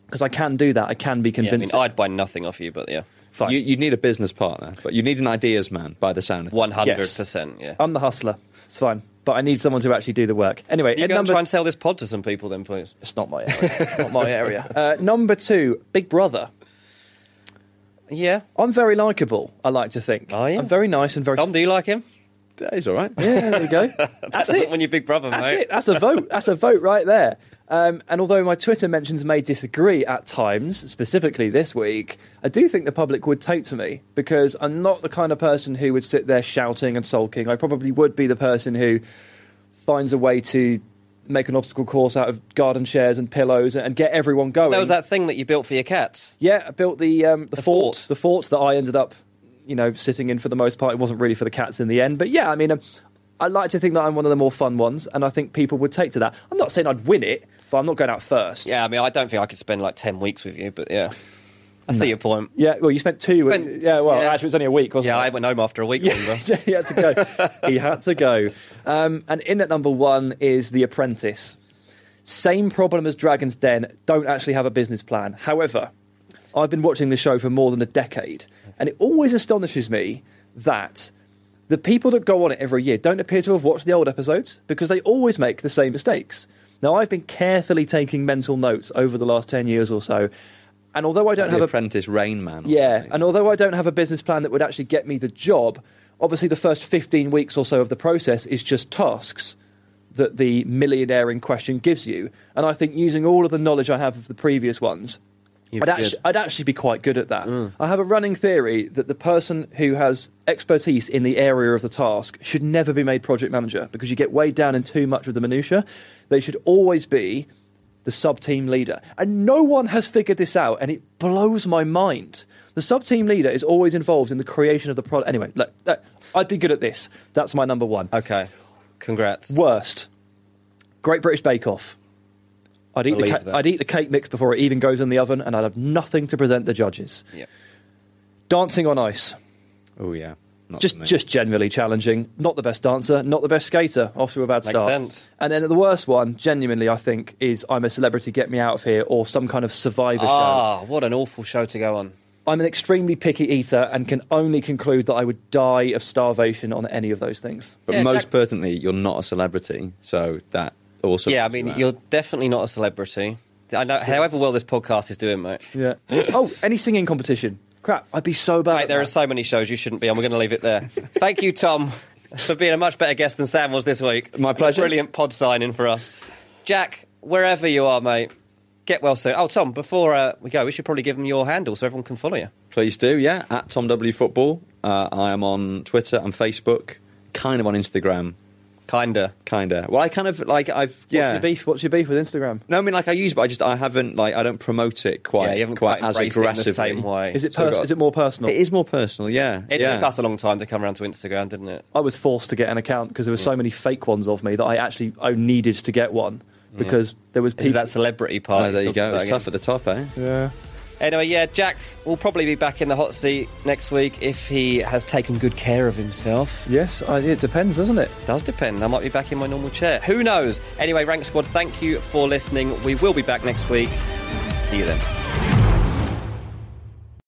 Because I can do that. I can be Yeah, I mean. I'd buy nothing off you, but yeah, Fine. You, you need a business partner, but you need an ideas man by the sound of it. one hundred percent. Yeah. I'm the hustler. It's fine. But I need someone to actually do the work. Anyway, You at go and number try and sell this pod to some people, then, please. it's not my area. It's not my area. Uh, number two, Big Brother. Yeah. I'm very likable. I like to think. Are you? I'm very nice and very. Tom, do you like him? Yeah, he's all right. yeah, there you go. That That's doesn't it. win you big brother, That's mate. it. That's a vote. That's a vote right there. Um, and although my Twitter mentions may disagree at times, specifically this week, I do think the public would take to me because I'm not the kind of person who would sit there shouting and sulking. I probably would be the person who finds a way to make an obstacle course out of garden chairs and pillows and get everyone going. That was that thing that you built for your cats. Yeah, I built the um, the, The fort, fort. the forts that I ended up, you know, sitting in for the most part. It wasn't really for the cats in the end, but yeah, I mean, um, I like to think that I'm one of the more fun ones, and I think people would take to that. I'm not saying I'd win it, but I'm not going out first. Yeah, I mean, I don't think I could spend like ten weeks with you, but yeah, I see your point. Yeah, well, you spent two. Spent- yeah, well, yeah. actually, it was only a week, wasn't Yeah, it? I went home after a week. Yeah, yeah, he had to go. he had to go. Um, and in at number one is The Apprentice. Same problem as Dragon's Den, don't actually have a business plan. However, I've been watching the show for more than a decade, and it always astonishes me that the people that go on it every year don't appear to have watched the old episodes because they always make the same mistakes. Now, I've been carefully taking mental notes over the last 10 years or so, and although I don't the have a apprentice Rain Man. yeah, something. and although I don't have a business plan that would actually get me the job, obviously the first 15 weeks or so of the process is just tasks that the millionaire in question gives you. And I think using all of the knowledge I have of the previous ones, You'd I'd actually. I'd actually be quite good at that. Mm. I have a running theory that the person who has expertise in the area of the task should never be made project manager because you get weighed down in too much of the minutiae. They should always be the sub team leader. And no one has figured this out, and it blows my mind. The sub team leader is always involved in the creation of the product. Anyway, look, look, I'd be good at this. That's my number one. Okay, congrats. Worst. Great British Bake Off. I'd eat, the ca- I'd eat the cake mix before it even goes in the oven, and I'd have nothing to present the judges. Yeah. Dancing on ice. Oh yeah. Not Just, just generally challenging. Not the best dancer, not the best skater. Off to a bad Makes start. sense. And then the worst one, genuinely, I think, is I'm a celebrity, get me out of here, or some kind of survivor show. Ah, what an awful show to go on. I'm an extremely picky eater and can only conclude that I would die of starvation on any of those things. But Yeah, most Jack- pertinently, you're not a celebrity, so that also. yeah, I mean, you're definitely not a celebrity. I know, however well this podcast is doing, mate. Yeah. oh, any singing competition? Crap, I'd be so bad. Mate, at there are so many shows you shouldn't be on. We're going to leave it there. Thank you, Tom, for being a much better guest than Sam was this week. My pleasure. Brilliant pod signing for us. Jack, wherever you are, mate, get well soon. Oh, Tom, before uh, we go, we should probably give them your handle so everyone can follow you. Please do, yeah. At Tom W Football. Uh, I am on Twitter and Facebook, kind of on Instagram. Kinda. Kinda. Well, I kind of like I've yeah. What's yeah. your beef? What's your beef with Instagram? No, I mean like I use, it, but I just I haven't like I don't promote it quite. yeah, you haven't quite, quite, as embraced it in aggressively. the same way. Is it So pers- got- is it more personal? It is more personal. Yeah. It yeah. took us a long time to come around to Instagram, didn't it? I was forced to get an account because there were so many fake ones of me that I actually I needed to get one because there was Is that celebrity part? Oh, there you go. about It's tough at the top, eh? yeah. Anyway, yeah, Jack will probably be back in the hot seat next week if he has taken good care of himself. Yes, I, it depends, doesn't it? Does depend. I might be back in my normal chair. Who knows? Anyway, Rank Squad, thank you for listening. We will be back next week. See you then.